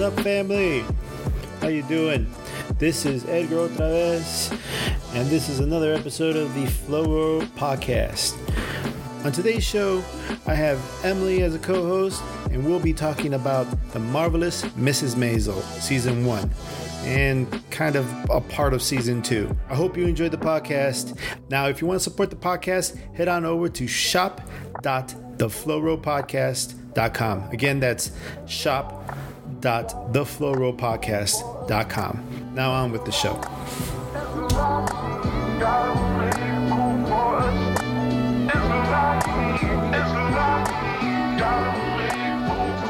What's up, family? How you doing? This is Edgar OtraVez, and this is another episode of the Flow Podcast. On today's show, I have Emilie as a co-host, and we'll be talking about the marvelous Mrs. Maisel, season one, and kind of a part of season two. I hope you enjoyed the podcast. Now, if you want to support the podcast, head on over to shop.theflowropodcast.com. Again, that's shop.theflowropodcast.com. Now on with the show.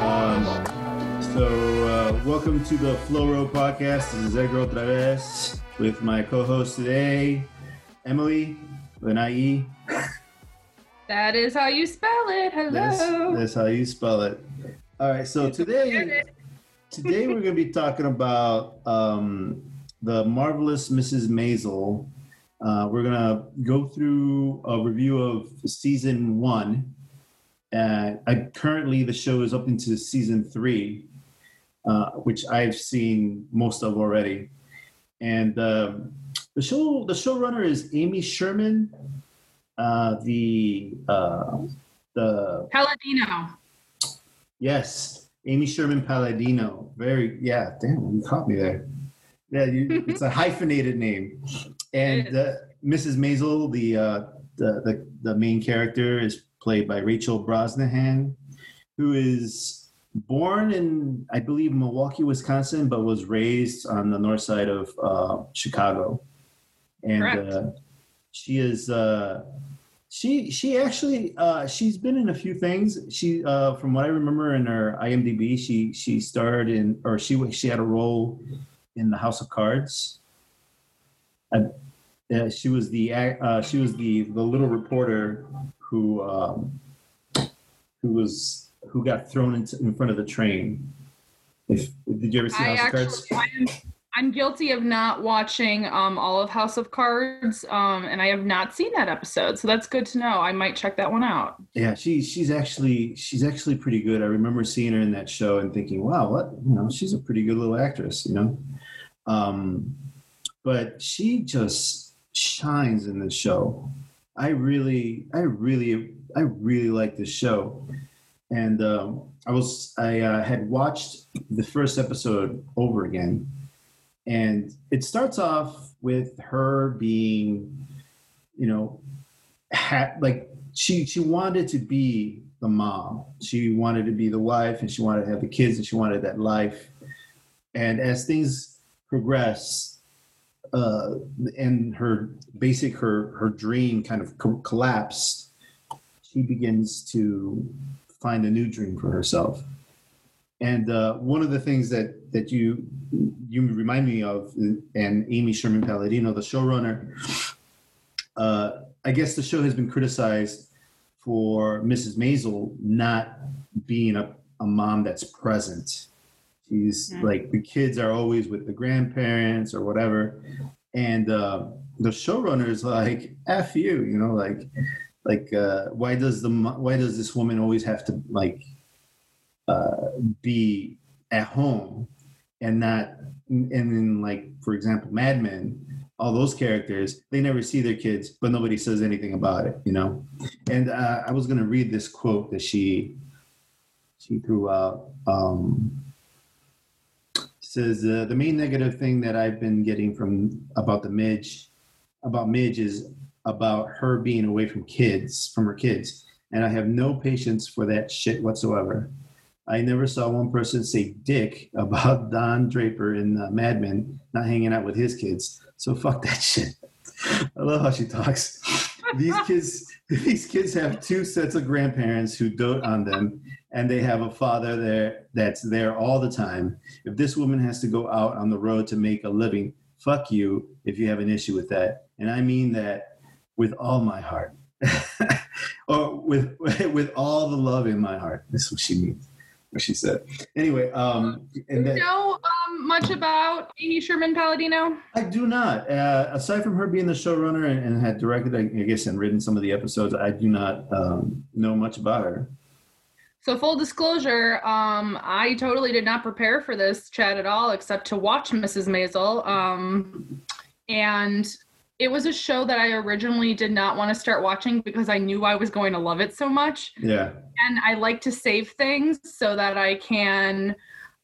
Um, so, uh, welcome to the Flow Roll Podcast. This is Edgar OtraVez with my co-host today, Emilie Benai. That is how you spell it. Hello. That's, that's how you spell it. All right. So today, today we're going to be talking about um, the marvelous Mrs. Maisel. Uh, we're going to go through a review of season one. Uh, I currently the show is up into season three, uh, which I've seen most of already, and um, the show the showrunner is Amy Sherman. Uh, the uh, the Palladino. Yes, Amy Sherman Palladino. Very, yeah. Damn, you caught me there. Yeah, you, it's a hyphenated name. And uh, Mrs. Maisel, the, uh, the the the main character, is played by Rachel Brosnahan, who is born in, I believe, Milwaukee, Wisconsin, but was raised on the north side of uh, Chicago. And uh, she is uh, she she actually uh, she's been in a few things. She uh, from what I remember in her IMDb, she she starred in or she she had a role in the House of Cards. And, uh, she was the uh, she was the the little reporter who um, who was who got thrown into, in front of the train. If did you ever see I House of actually, Cards? I'm, guilty of not watching um, all of House of Cards, um, and I have not seen that episode. So that's good to know. I might check that one out. Yeah, she she's actually she's actually pretty good. I remember seeing her in that show and thinking, wow, what you know, she's a pretty good little actress, you know. Um, but she just shines in this show. I really, I really, I really like this show, and um, I was I uh, had watched the first episode over again, and it starts off with her being, you know, ha- like she she wanted to be the mom. She wanted to be the wife, and she wanted to have the kids, and she wanted that life. And as things progress, uh, and her basic her her dream kind of co- collapsed, she begins to find a new dream for herself. And uh, one of the things that that you you remind me of, and Amy Sherman Palladino, the showrunner, uh, I guess the show has been criticized for Mrs. Maisel not being a, a mom that's present. She's Mm. like the kids are always with the grandparents or whatever, and uh, the showrunner is like, "F you," you know, like, like uh, why does the why does this woman always have to like be at home and not and then like for example Mad Men all those characters they never see their kids but nobody says anything about it you know and uh, I was gonna read this quote that she she threw out um, says uh, the main negative thing that I've been getting from about the Midge about Midge is about her being away from kids from her kids and I have no patience for that shit whatsoever. I never saw one person say dick about Don Draper in uh, Mad Men not hanging out with his kids. So fuck that shit. I love how she talks. These kids, these kids have two sets of grandparents who dote on them, and they have a father there that's there all the time. If this woman has to go out on the road to make a living, fuck you if you have an issue with that. And I mean that with all my heart. or with with all the love in my heart. That's what she means. What she said. Anyway, um, and Do then you know um, much about Amy Sherman Palladino? I do not. Uh, aside from her being the showrunner and, and had directed, I guess, and written some of the episodes, I do not um, know much about her. So full disclosure, um, I totally did not prepare for this chat at all, except to watch Mrs. Maisel. Um, and it was a show that I originally did not want to start watching because I knew I was going to love it so much. Yeah. And I like to save things so that I can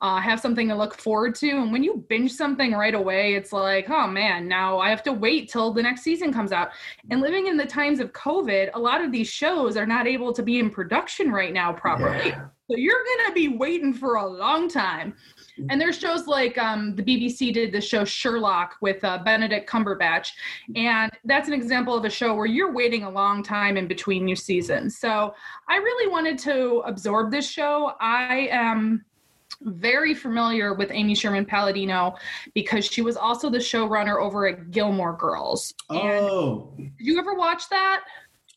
uh, have something to look forward to. And when you binge something right away, it's like, oh man, now I have to wait till the next season comes out. And living in the times of COVID, a lot of these shows are not able to be in production right now properly. Yeah. So you're going to be waiting for a long time. And there's shows like um, the BBC did the show Sherlock with uh, Benedict Cumberbatch. And that's an example of a show where you're waiting a long time in between new seasons. So I really wanted to absorb this show. I am very familiar with Amy Sherman Palladino because she was also the showrunner over at Gilmore Girls. And Oh, did you ever watch that?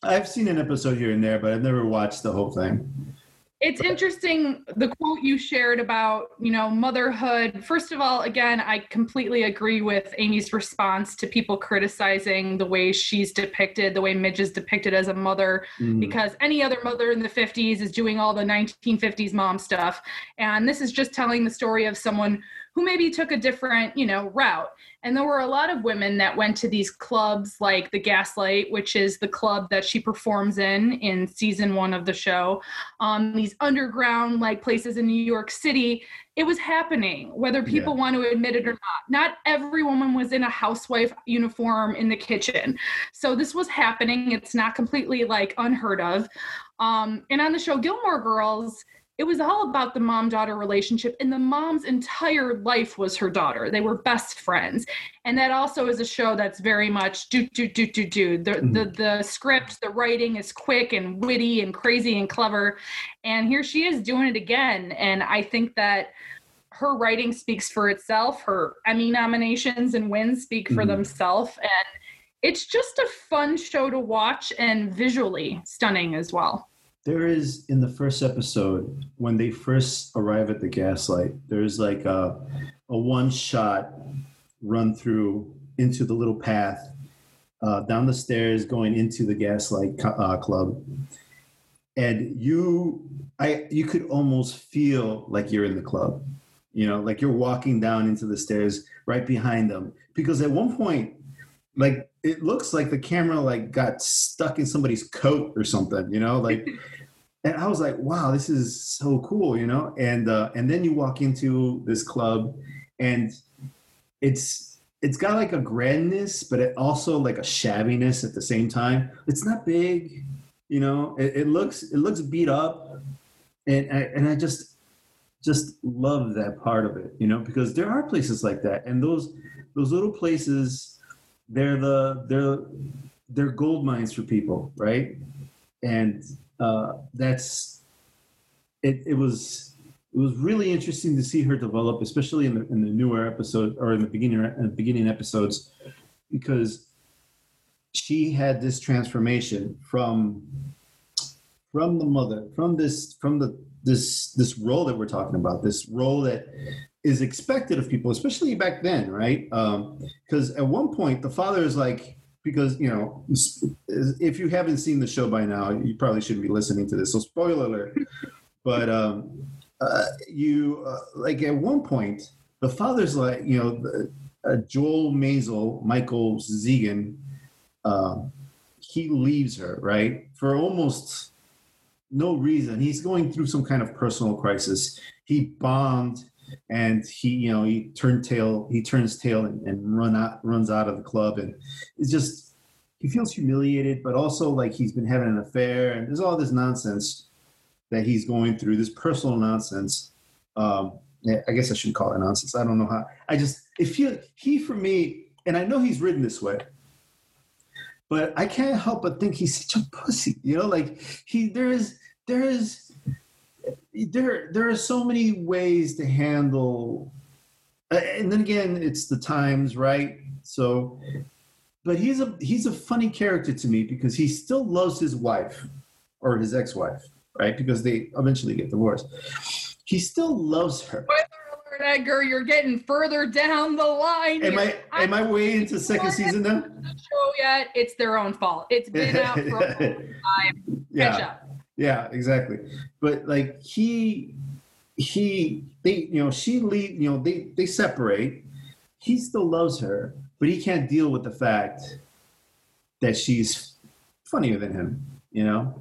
I've seen an episode here and there, but I've never watched the whole thing. It's interesting the quote you shared about, you know, motherhood. First of all, again, I completely agree with Amy's response to people criticizing the way she's depicted, the way Midge is depicted as a mother, Mm. because any other mother in the 50s is doing all the 1950s mom stuff. And this is just telling the story of someone who maybe took a different, you know, route. And there were a lot of women that went to these clubs like the Gaslight, which is the club that she performs in in season one of the show. Um, these underground like places in New York City. It was happening, whether people Yeah. want to admit it or not. Not every woman was in a housewife uniform in the kitchen. So this was happening. It's not completely like unheard of. Um, and on the show Gilmore Girls, it was all about the mom daughter relationship, and the mom's entire life was her daughter. They were best friends. And that also is a show that's very much do, do, do, do, do. The, the, the script, the writing is quick and witty and crazy and clever. And here she is doing it again. And I think that her writing speaks for itself. Her Emmy nominations and wins speak for Mhm. themselves. And it's just a fun show to watch and visually stunning as well. There is in the first episode when they first arrive at the gaslight. There's like a, a one shot run through into the little path uh, down the stairs going into the gaslight uh, club, and you, I, you could almost feel like you're in the club. You know, like you're walking down into the stairs right behind them because at one point, like it looks like the camera like got stuck in somebody's coat or something. You know, like and I was like, wow, this is so cool, you know. And uh, and then you walk into this club, and it's it's got like a grandness, but it also like a shabbiness at the same time. It's not big, you know. It, it looks it looks beat up, and I, and I just just love that part of it, you know, because there are places like that, and those those little places, they're the they're they're gold mines for people, right? And uh, that's it. It was it was really interesting to see her develop, especially in the in the newer episode or in the beginning in the beginning episodes, because she had this transformation from from the mother from this from the this this role that we're talking about this role that is expected of people especially back then right because at one point the father is like because you know if you haven't seen the show by now you probably shouldn't be listening to this so spoiler alert. But um uh, you uh, like at one point the father's like you know the, uh, joel maisel michael zegen um, he leaves her right? For almost no reason. He's going through some kind of personal crisis. He bombed and he you know he turned tail he turns tail and, and run out runs out of the club. And it's just he feels humiliated but also like he's been having an affair. And there's all this nonsense that he's going through this personal nonsense. Um i guess i shouldn't call it nonsense. I don't know how i just it feel he for me and i know he's written this way but i can't help but think he's such a pussy you know? Like he there is there is there there are so many ways to handle uh, and then again it's the times right so but he's a he's a funny character to me because he still loves his wife or his ex-wife right because they eventually get divorced he still loves her Spoiler alert, Edgar, you're getting further down the line. am i am i way into second season now show yet. It's their own fault. It's been out for a long time. Catch up. Yeah, exactly. But like he, he, they, you know, she leave, you know, they they separate. He still loves her, but he can't deal with the fact that she's funnier than him, you know,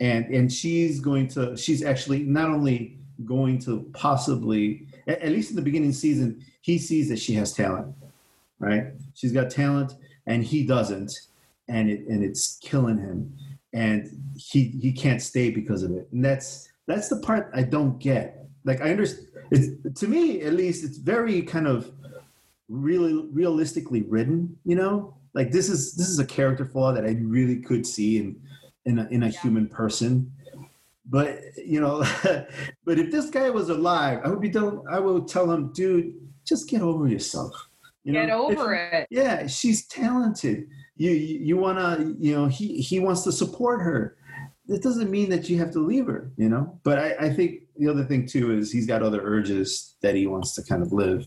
and and she's going to, she's actually not only going to possibly, at, at least in the beginning season, he sees that she has talent, right? She's got talent, and he doesn't, and it and it's killing him and he he can't stay because of it. And that's that's the part i don't get. Like i understand it's, to me at least it's very kind of really realistically written you know? Like this is this is a character flaw that i really could see in in a, in a yeah. human person. But you know but if this guy was alive i would be done i would tell him dude just get over yourself. You get know? over if, it. Yeah she's talented you you want to you know he he wants to support her. It doesn't mean that you have to leave her you know? But I, I think the other thing too is he's got other urges that he wants to kind of live.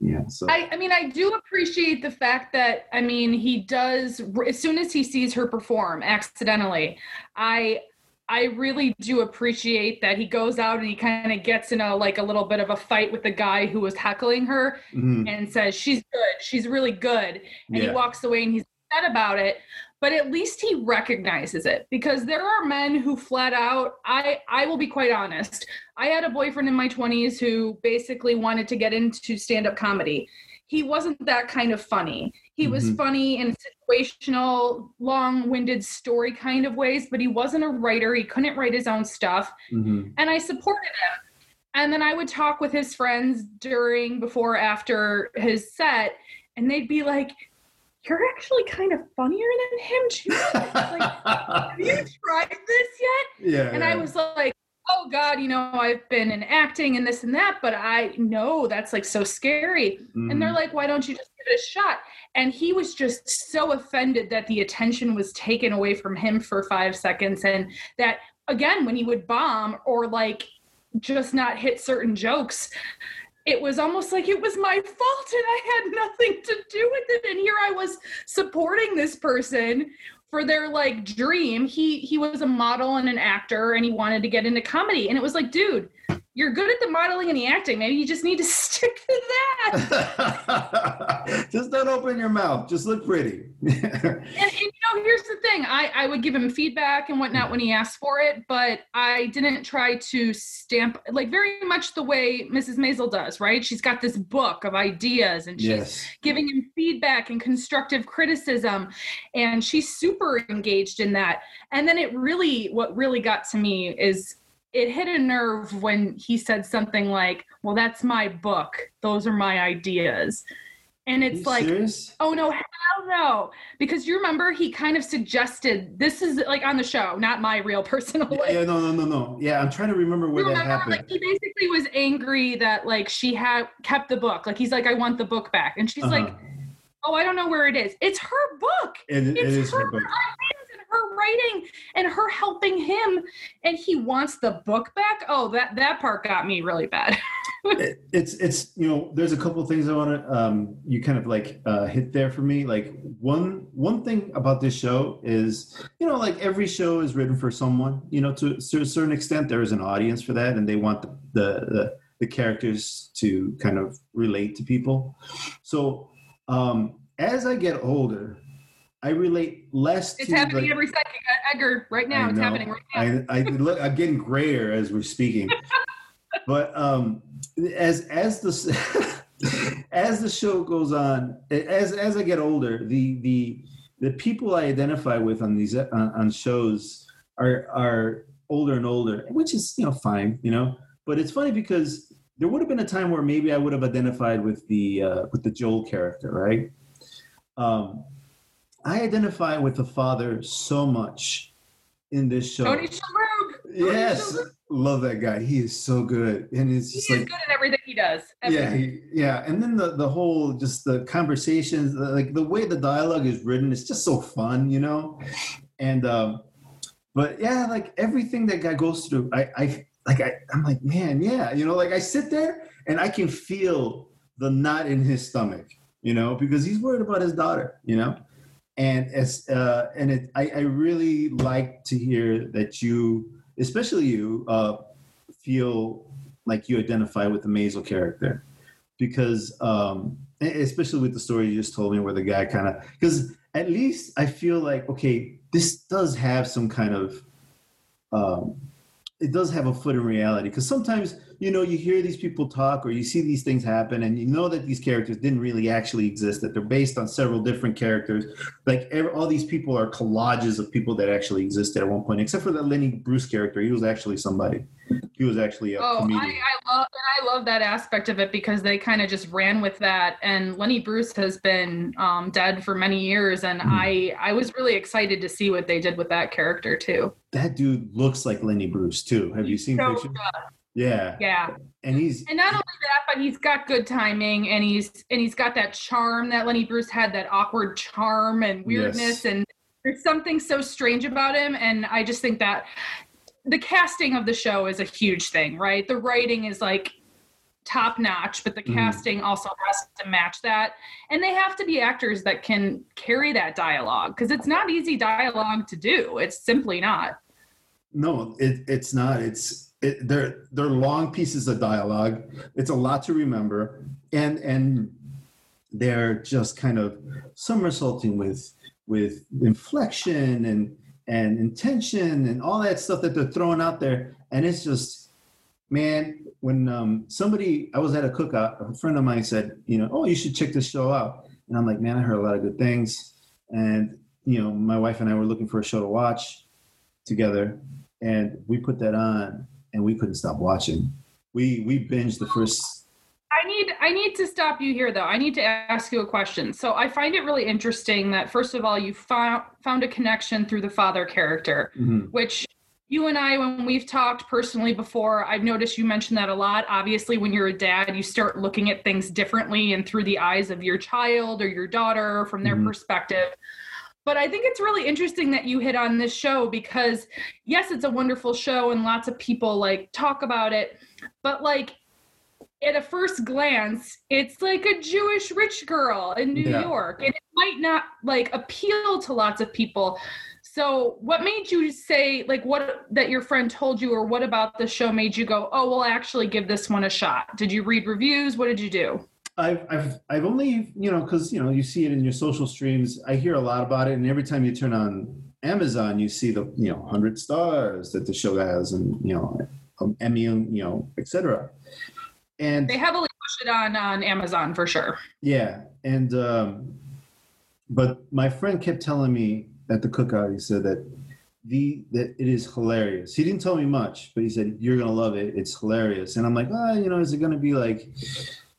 Yeah so. I, I mean i do appreciate the fact that i mean he does as soon as he sees her perform accidentally i I really do appreciate that he goes out and he kind of gets in a like a little bit of a fight with the guy who was heckling her mm-hmm. and says she's good, she's really good, and yeah. he walks away and he's upset about it. But at least he recognizes it because there are men who flat out. I I will be quite honest. I had a boyfriend in my twenties who basically wanted to get into stand up comedy. He wasn't that kind of funny. He was mm-hmm. funny in situational, long winded story kind of ways, but he wasn't a writer. He couldn't write his own stuff. Mm-hmm. And I supported him. And then I would talk with his friends during, before, after his set, and they'd be like, you're actually kind of funnier than him too. like, have you tried this yet? Yeah. And yeah. I was like, oh God, you know, I've been in acting and this and that, but I know that's like so scary. Mm. And they're mm-hmm. like, why don't you just give it a shot? And he was just so offended that the attention was taken away from him for five seconds. And that, again, when he would bomb or like just not hit certain jokes, it was almost like it was my fault and I had nothing to do with it. And here I was supporting this person for their like dream. He he was a model and an actor and he wanted to get into comedy. And it was like, dude, you're good at the modeling and the acting. Maybe you just need to stick to that. just don't open your mouth. Just look pretty. and, and, you know, here's the thing. I, I would give him feedback and whatnot when he asked for it, but I didn't try to stamp like very much the way Mrs. Maisel does, right? She's got this book of ideas and she's yes. giving him feedback and constructive criticism. And she's super engaged in that. And then it really, what really got to me is it hit a nerve when he said something like, "Well, that's my book. Those are my ideas." And it's like, serious? "Oh no, hell no!" Because you remember he kind of suggested this is like on the show, not my real personal. Yeah, yeah no, no, no, no. Yeah, I'm trying to remember where that happened. Like he basically was angry that like she had kept the book. Like he's like, "I want the book back," and she's uh-huh. like, "Oh, I don't know where it is. It's her book. It, it's it is her, her book." Her writing and her helping him and he wants the book back? Oh that that part got me really bad. It, it's it's you know there's a couple of things i want to um you kind of like uh hit there for me. Like one one thing about this show is you know like every show is written for someone. You know to, to a certain extent there is an audience for that and they want the, the, the the characters to kind of relate to people. So um as i get older I relate less. It's happening like, every second, Edgar. Right now, it's happening right now. I, I look. I'm getting grayer as we're speaking. but um, as as the as the show goes on, as as I get older, the the the people I identify with on these on, on shows are are older and older, which is you know fine, you know. But it's funny because there would have been a time where maybe I would have identified with the uh, with the Joel character, right? Um, I identify with the father so much in this show. Tony Shalhoub. Yes, love that guy. He is so good, and it's just he like good at everything he does. Everything. Yeah, he, yeah, and then the the whole just the conversations, the, like the way the dialogue is written, it's just so fun, you know. And um, but yeah, like everything that guy goes through, I I like I I'm like man, yeah, you know, like I sit there and I can feel the knot in his stomach, you know, because he's worried about his daughter, you know and as uh, and it, I, I really like to hear that you, especially you, uh, feel like you identify with the Maisel character. Because um, especially with the story you just told me where the guy kind of because at least I feel like okay this does have some kind of um, it does have a foot in reality. Because sometimes you know you hear these people talk or you see these things happen and you know that these characters didn't really actually exist that they're based on several different characters. Like every, all these people are collages of people that actually existed at one point except for that lenny bruce character. He was actually somebody. He was actually a oh comedian. I, I love i love that aspect of it because they kind of just ran with that. And lenny bruce has been um, dead for many years and mm. i i was really excited to see what they did with that character too. That dude looks like lenny bruce too. Have you seen so pictures. Yeah. Yeah. And he's and not only that, but he's got good timing and he's and he's got that charm that Lenny Bruce had, that awkward charm and weirdness yes. and there's something so strange about him. And I just think that the casting of the show is a huge thing, right? The writing is like top notch, but the mm. casting also has to match that. And they have to be actors that can carry that dialogue because it's not easy dialogue to do. It's simply not. No, it, it's not. It's it, they're they're long pieces of dialogue. It's a lot to remember, and and they're just kind of somersaulting with with inflection and and intention and all that stuff that they're throwing out there. And it's just, man, when um, somebody I was at a cookout, a friend of mine said, you know, oh, you should check this show out. And I'm like, man, I heard a lot of good things. And you know, my wife and I were looking for a show to watch together, and we put that on and we couldn't stop watching. We we binged the first. I need I need to stop you here though. I need to ask you a question. So I find it really interesting that first of all you found found a connection through the father character, mm-hmm. which you and I, when we've talked personally before, I've noticed you mention that a lot. Obviously, when you're a dad, you start looking at things differently and through the eyes of your child or your daughter from their mm-hmm. perspective. But I think it's really interesting that you hit on this show because, yes, it's a wonderful show and lots of people like talk about it. But like at a first glance, it's like a Jewish rich girl in New yeah. York, and it might not like appeal to lots of people. So, what made you say like what that your friend told you, or what about the show made you go, "Oh, we'll actually give this one a shot"? Did you read reviews? What did you do? I've, I've, I've only, you know, because, you know, you see it in your social streams. I hear a lot about it. And every time you turn on Amazon, you see the, you know, 100 stars that the show has and, you know, um, Emmy, you know, etc. And they heavily push it on, on Amazon for sure. Yeah. And, um, but my friend kept telling me at the cookout, he said that the that it is hilarious. He didn't tell me much, but he said you're gonna love it. It's hilarious, and I'm like, ah, oh, you know, is it gonna be like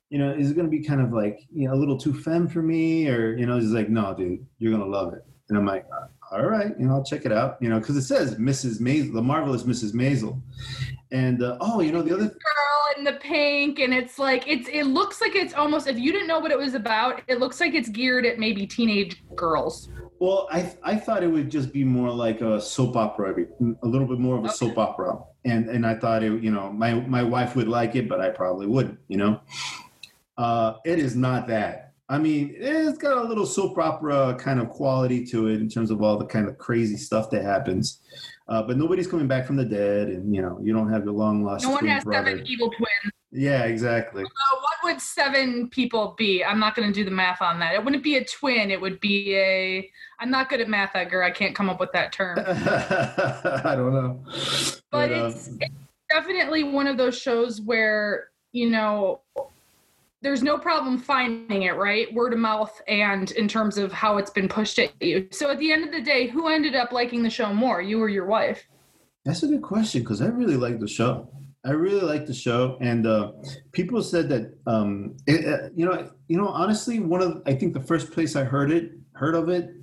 you know, is it going to be kind of like, you know, a little too femme for me? Or, you know, he's like, no, dude, you're going to love it. And I'm like, all right, you know, I'll check it out, you know, because it says Mrs. Maisel, the marvelous Mrs. Maisel. And, uh, oh, you know, the other girl in the pink, and it's like, it's, it looks like it's almost, if you didn't know what it was about, it looks like it's geared at maybe teenage girls. Well, I, I thought it would just be more like a soap opera, a little bit more of a okay. soap opera. And, and I thought it, you know, my, my wife would like it, but I probably wouldn't, you know? Uh, it is not that. I mean, it's got a little soap opera kind of quality to it in terms of all the kind of crazy stuff that happens. Uh, but nobody's coming back from the dead, and you know, you don't have your long lost. No one has brother. seven evil twins. Yeah, exactly. Uh, what would seven people be? I'm not going to do the math on that. It wouldn't be a twin. It would be a. I'm not good at math, Edgar. I can't come up with that term. I don't know. But, but it's, um, it's definitely one of those shows where you know there's no problem finding it, right? Word of mouth and in terms of how it's been pushed at you. So at the end of the day, who ended up liking the show more, you or your wife? That's a good question because I really like the show. I really like the show, and uh, people said that um, it, uh, you know, you know, honestly, one of I think the first place I heard it, heard of it,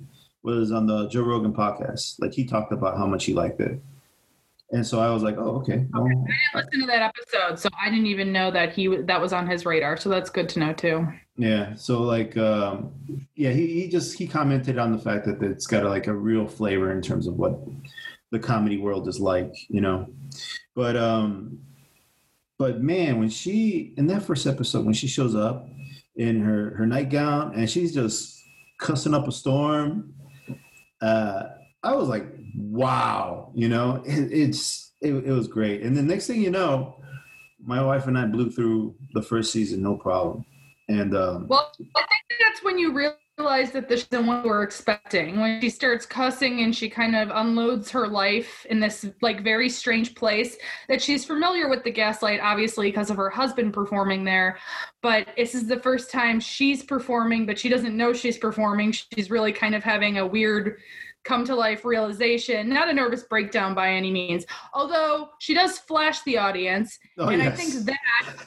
was on the Joe Rogan podcast. Like he talked about how much he liked it, and so I was like, oh, okay. Well, okay. I didn't listen to that episode, so I didn't even know that he that was on his radar. So that's good to know too. Yeah. So like, um, yeah, he, he just he commented on the fact that it's got a, like a real flavor in terms of what the comedy world is like, you know. But um, but man, when she in that first episode when she shows up in her her nightgown and she's just cussing up a storm uh, I was like, wow, you know, it, it's it, it was great. And the next thing you know, my wife and I blew through the first season, no problem. And um, well, I think that's when you realize that this isn't what we're expecting. When she starts cussing and she kind of unloads her life in this like very strange place that she's familiar with the gaslight, obviously because of her husband performing there. But this is the first time she's performing, but she doesn't know she's performing. She's really kind of having a weird come to life realization, not a nervous breakdown by any means. Although she does flash the audience. Oh, and yes. I think that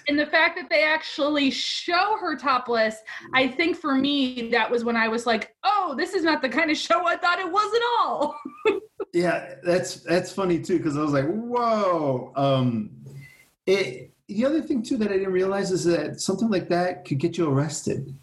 and the fact that they actually show her topless, I think for me that was when I was like, "Oh, this is not the kind of show I thought it was at all." yeah, that's that's funny too because I was like, whoa. Um, it, the other thing too that I didn't realize is that something like that could get you arrested.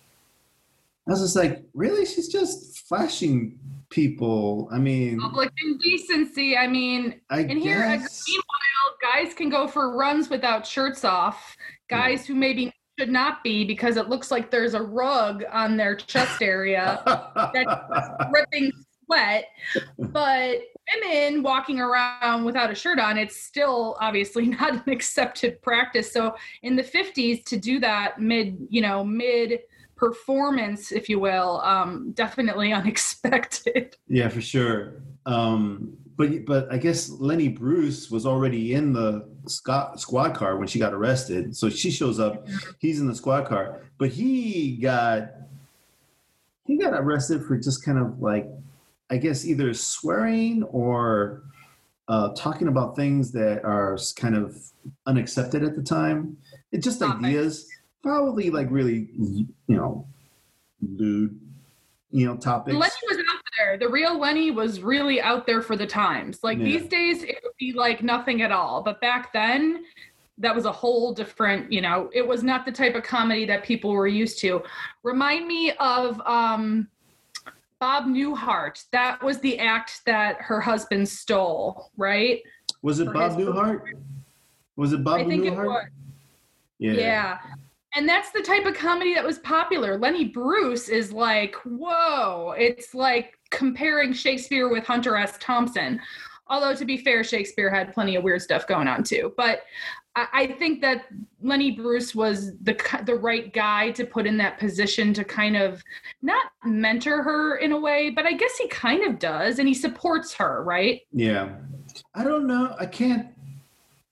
I was just like, really? She's just flashing people. I mean, Public indecency. I mean, I and here, uh, guess. meanwhile, guys can go for runs without shirts off. Guys who maybe should not be because it looks like there's a rug on their chest area. That's dripping sweat. But women walking around without a shirt on, it's still obviously not an accepted practice. So in the 50s, to do that mid, you know, mid performance, if you will, um, definitely unexpected. yeah, for sure. Um, but but I guess Lenny Bruce was already in the squad, squad car when she got arrested. So she shows up. He's in the squad car, but he got he got arrested for just kind of like I guess either swearing or uh, talking about things that are kind of unaccepted at the time. It's just ideas, probably like really you know lewd, you know topics. Lenny was out there. The real Lenny was really out there for the times. Like Yeah. these days, it would be like nothing at all. But back then, that was a whole different, you know, it was not the type of comedy that people were used to. Remind me of um, Bob Newhart. That was the act that her husband stole, right? Was it for Bob Newhart? Was it Bob I think it Newhart? was. Yeah. Yeah. And that's the type of comedy that was popular. Lenny Bruce is like, whoa, it's like comparing Shakespeare with Hunter S. Thompson. Although, to be fair, Shakespeare had plenty of weird stuff going on too. But I, I think that Lenny Bruce was the the right guy to put in that position to kind of not mentor her in a way, but I guess he kind of does, and he supports her, right? Yeah. I don't know. I can't.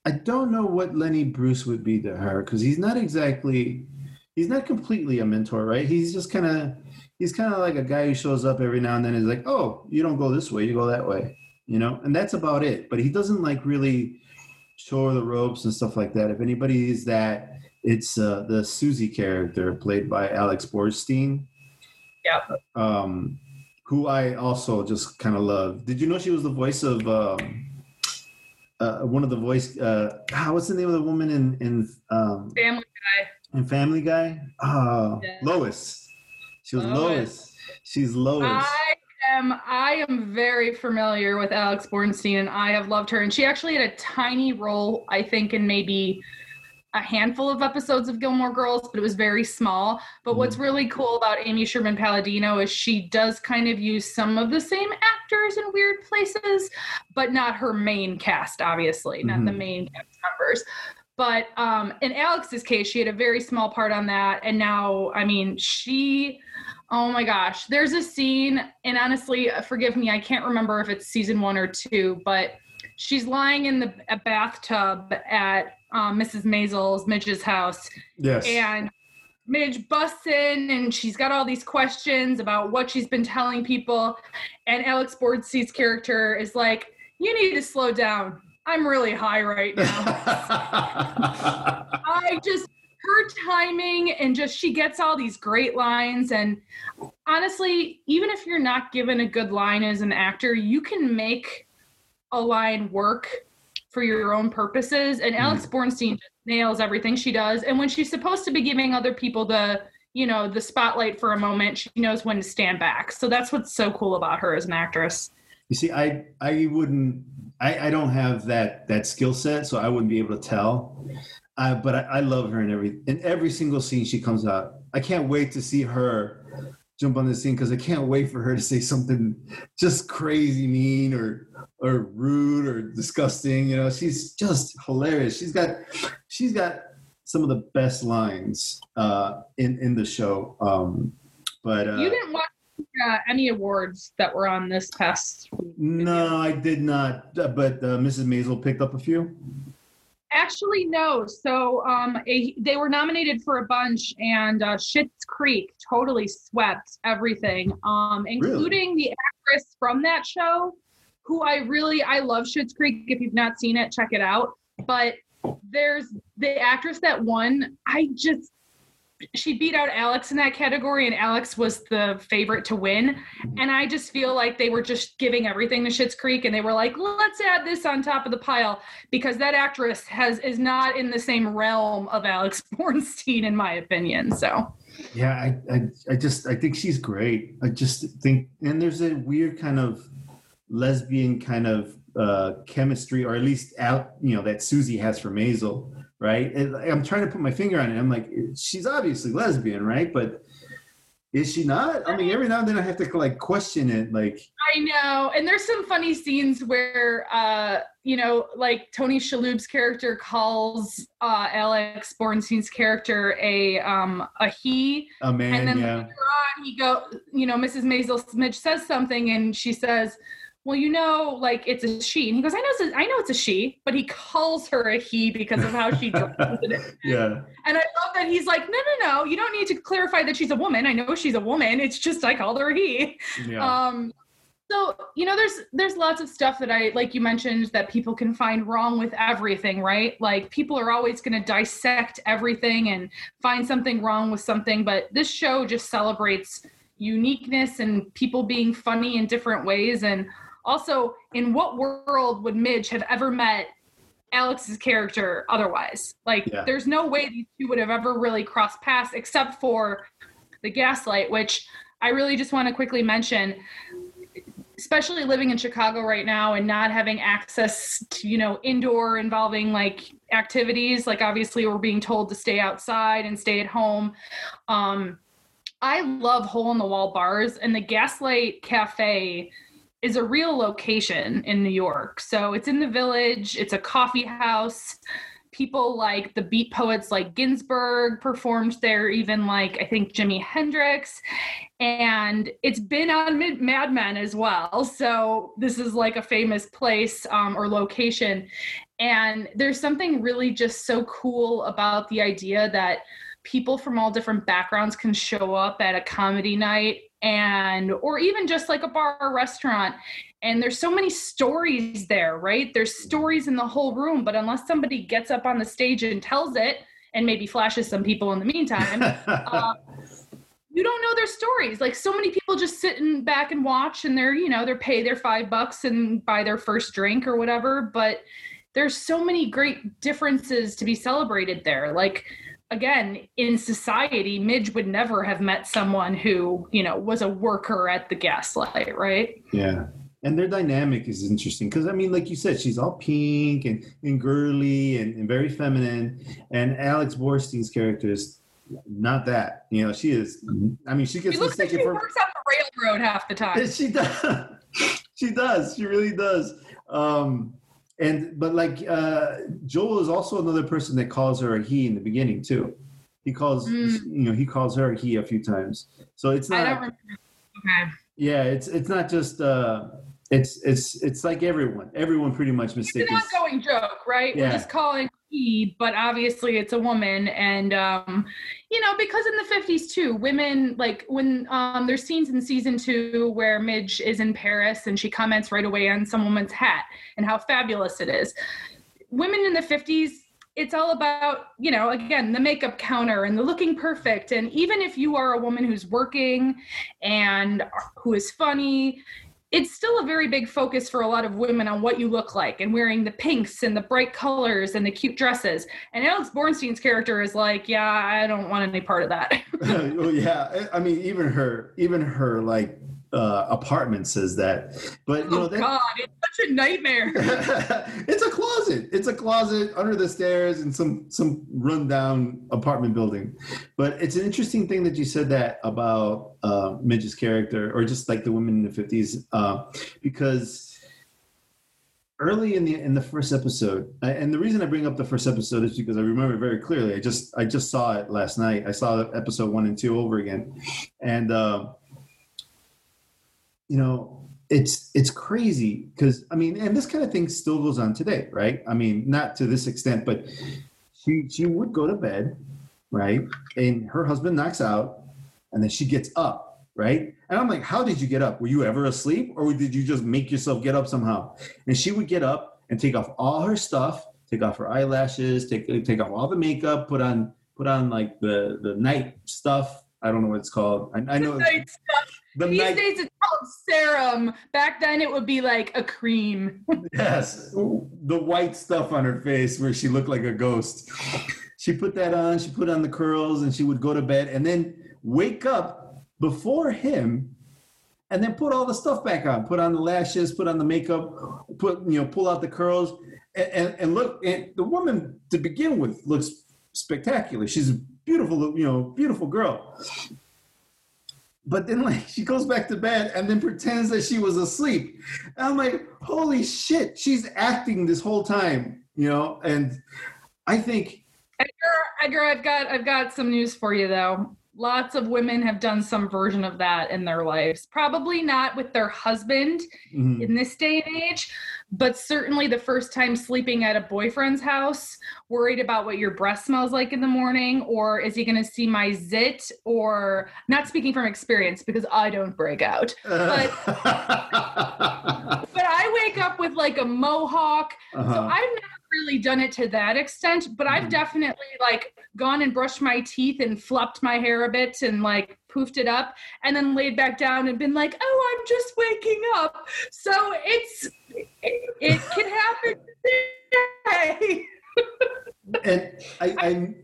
I don't know what Lenny Bruce would be to her because he's not exactly. He's not completely a mentor, right? He's just kind of. He's kind of like a guy who shows up every now and then. and Is like, oh, you don't go this way, you go that way, you know, and that's about it. But he doesn't like really show her the ropes and stuff like that. If anybody is that, it's uh, the Susie character played by Alex Borstein. Yeah. Um, who I also just kind of love. Did you know she was the voice of um, uh, one of the voice? Uh, ah, what's the name of the woman in in um, Family Guy? in Family Guy? Uh, Yeah. Lois. She was Lois. Lois. She's Lois. I am I am very familiar with Alex Borstein and I have loved her and she actually had a tiny role I think in maybe a handful of episodes of Gilmore Girls but it was very small but what's really cool about Amy Sherman Palladino is she does kind of use some of the same actors in weird places but not her main cast obviously not the Mhm. main cast members but um in Alex's case she had a very small part on that and now I mean she Oh my gosh. There's a scene, and honestly, uh, forgive me, I can't remember if it's season one or two, but she's lying in the a bathtub at um, Mrs. Maisel's, Midge's house, yes. and Midge busts in and she's got all these questions about what she's been telling people. And Alex Borstein's character is like, You need to slow down. I'm really high right now. I just her timing and just she gets all these great lines and honestly even if you're not given a good line as an actor you can make a line work for your own purposes and alex borstein nails everything she does and when she's supposed to be giving other people the you know the spotlight for a moment she knows when to stand back so that's what's so cool about her as an actress You see, I I wouldn't. I, I don't have that that skill set, so I wouldn't be able to tell. Uh, but I, I love her in every in every single scene she comes out. I can't wait to see her jump on the scene because I can't wait for her to say something just crazy mean or or rude or disgusting. You know, she's just hilarious. She's got she's got some of the best lines uh, in in the show. Um, but uh, you didn't watch uh, any awards that were on this past week. No, I did not. Uh, but uh, Mrs. Maisel picked up a few. Actually, no. So um, a, they were nominated for a bunch, and uh, Schitt's Creek totally swept everything, um, including really? the actress from that show, who I really I love Schitt's Creek. If you've not seen it, check it out. But there's the actress that won. I just she beat out Alex in that category, and Alex was the favorite to win. Mm-hmm. And I just feel like they were just giving everything to Schitt's Creek, and they were like, "Let's add this on top of the pile," because that actress has is not in the same realm of Alex Borstein, in my opinion. So. Yeah, I, I, I just I think she's great. I just think, and there's a weird kind of lesbian kind of uh, chemistry, or at least out, you know, that Susie has for Maisel right? And I'm trying to put my finger on it. I'm like, she's obviously lesbian, right? But is she not? I mean, every now and then I have to like question it. Like, I know, and there's some funny scenes where, uh, you know, like Tony Shalhoub's character calls uh, Alex Borstein's character a um, a he, a man, and then yeah. later on he go, you know, Mrs. Maisel Smith says something, and she says well, you know, like it's a she. And he goes, I know, it's a, I know it's a she, but he calls her a he because of how she dresses it. yeah. And I love that he's like, no, no, no, you don't need to clarify that she's a woman. I know she's a woman. It's just I called her a he. Yeah. Um, so you know, there's there's lots of stuff that I like you mentioned that people can find wrong with everything, right? Like people are always going to dissect everything and find something wrong with something, but this show just celebrates uniqueness and people being funny in different ways and also, in what world would Midge have ever met Alex's character otherwise? Like, yeah. there's no way these two would have ever really crossed paths except for the gaslight, which I really just want to quickly mention especially living in Chicago right now and not having access to, you know, indoor involving like activities, like obviously we're being told to stay outside and stay at home. Um, I love hole in the wall bars and the Gaslight Cafe is a real location in New York. So it's in the village, it's a coffee house. People like the beat poets like Ginsberg performed there, even like I think Jimi Hendrix. And it's been on Mad Men as well. So this is like a famous place um, or location. And there's something really just so cool about the idea that people from all different backgrounds can show up at a comedy night and or even just like a bar or restaurant and there's so many stories there right? There's stories in the whole room but unless somebody gets up on the stage and tells it and maybe flashes some people in the meantime uh, you don't know their stories. Like so many people just sitting back and watch and they're you know they're pay their five bucks and buy their first drink or whatever but there's so many great differences to be celebrated there. Like again in society midge would never have met someone who you know was a worker at the gaslight right? Yeah. And their dynamic is interesting because i mean like you said she's all pink and, and girly and, and very feminine. And alex borstein's character is not that you know she is i mean she gets she looks like she for, works on the railroad half the time. She does. She does. She really does. Um and but like uh, Joel is also another person that calls her a he in the beginning too. He calls mm. you know he calls her a he a few times. So it's not. I don't remember. Okay. Yeah, it's it's not just. uh it's it's it's like everyone. Everyone pretty much mistakes. It's an ongoing joke, right? Yeah. We're just calling but obviously it's a woman, and um, you know because in the 50s too, women like when um, there's scenes in season two where Midge is in Paris and she comments right away on some woman's hat and how fabulous it is. Women in the 50s it's all about you know again the makeup counter and the looking perfect and even if you are a woman who's working and who is funny it's still a very big focus for a lot of women on what you look like and wearing the pinks and the bright colors and the cute dresses. And Alex Borstein's character is like, yeah, I don't want any part of that. well, yeah, I mean, even her, even her like uh, apartment says that. But you know, oh, that, God, it's such a nightmare. it's a closet. It's a closet under the stairs in some some rundown apartment building. But it's an interesting thing that you said that about uh, Midge's character, or just like the women in the fifties, uh, because early in the in the first episode, and the reason I bring up the first episode is because I remember very clearly. I just I just saw it last night. I saw episode one and two over again, and uh, you know it's it's crazy because I mean, and this kind of thing still goes on today, right? I mean, not to this extent, but she she would go to bed, right, and her husband knocks out, and then she gets up right? And I'm like, how did you get up? Were you ever asleep or did you just make yourself get up somehow? And she would get up and take off all her stuff, take off her eyelashes, take take off all the makeup, put on put on like the the night stuff. I don't know what it's called. I, I know the night stuff. The These night- days it's serum. Back then it would be like a cream. yes, the white stuff on her face where she looked like a ghost. She put that on. She put on the curls, and she would go to bed, and then wake up before him and then put all the stuff back on put on the lashes put on the makeup put you know pull out the curls and, and, and look and the woman to begin with looks spectacular she's a beautiful you know beautiful girl but then like she goes back to bed and then pretends that she was asleep and i'm like holy shit she's acting this whole time you know and i think edgar edgar i've got i've got some news for you though lots of women have done some version of that in their lives. Probably not with their husband mm-hmm. in this day and age, but certainly the first time sleeping at a boyfriend's house, worried about what your breath smells like in the morning, or is he going to see my zit? Or not speaking from experience because I don't break out, but but I wake up with like a mohawk, uh-huh. so I've never really done it to that extent, but I've mm-hmm. definitely like gone and brushed my teeth and flopped my hair a bit and like poofed it up and then laid back down and been like, oh, I'm just waking up. So it's, it, it can happen today. and I, I,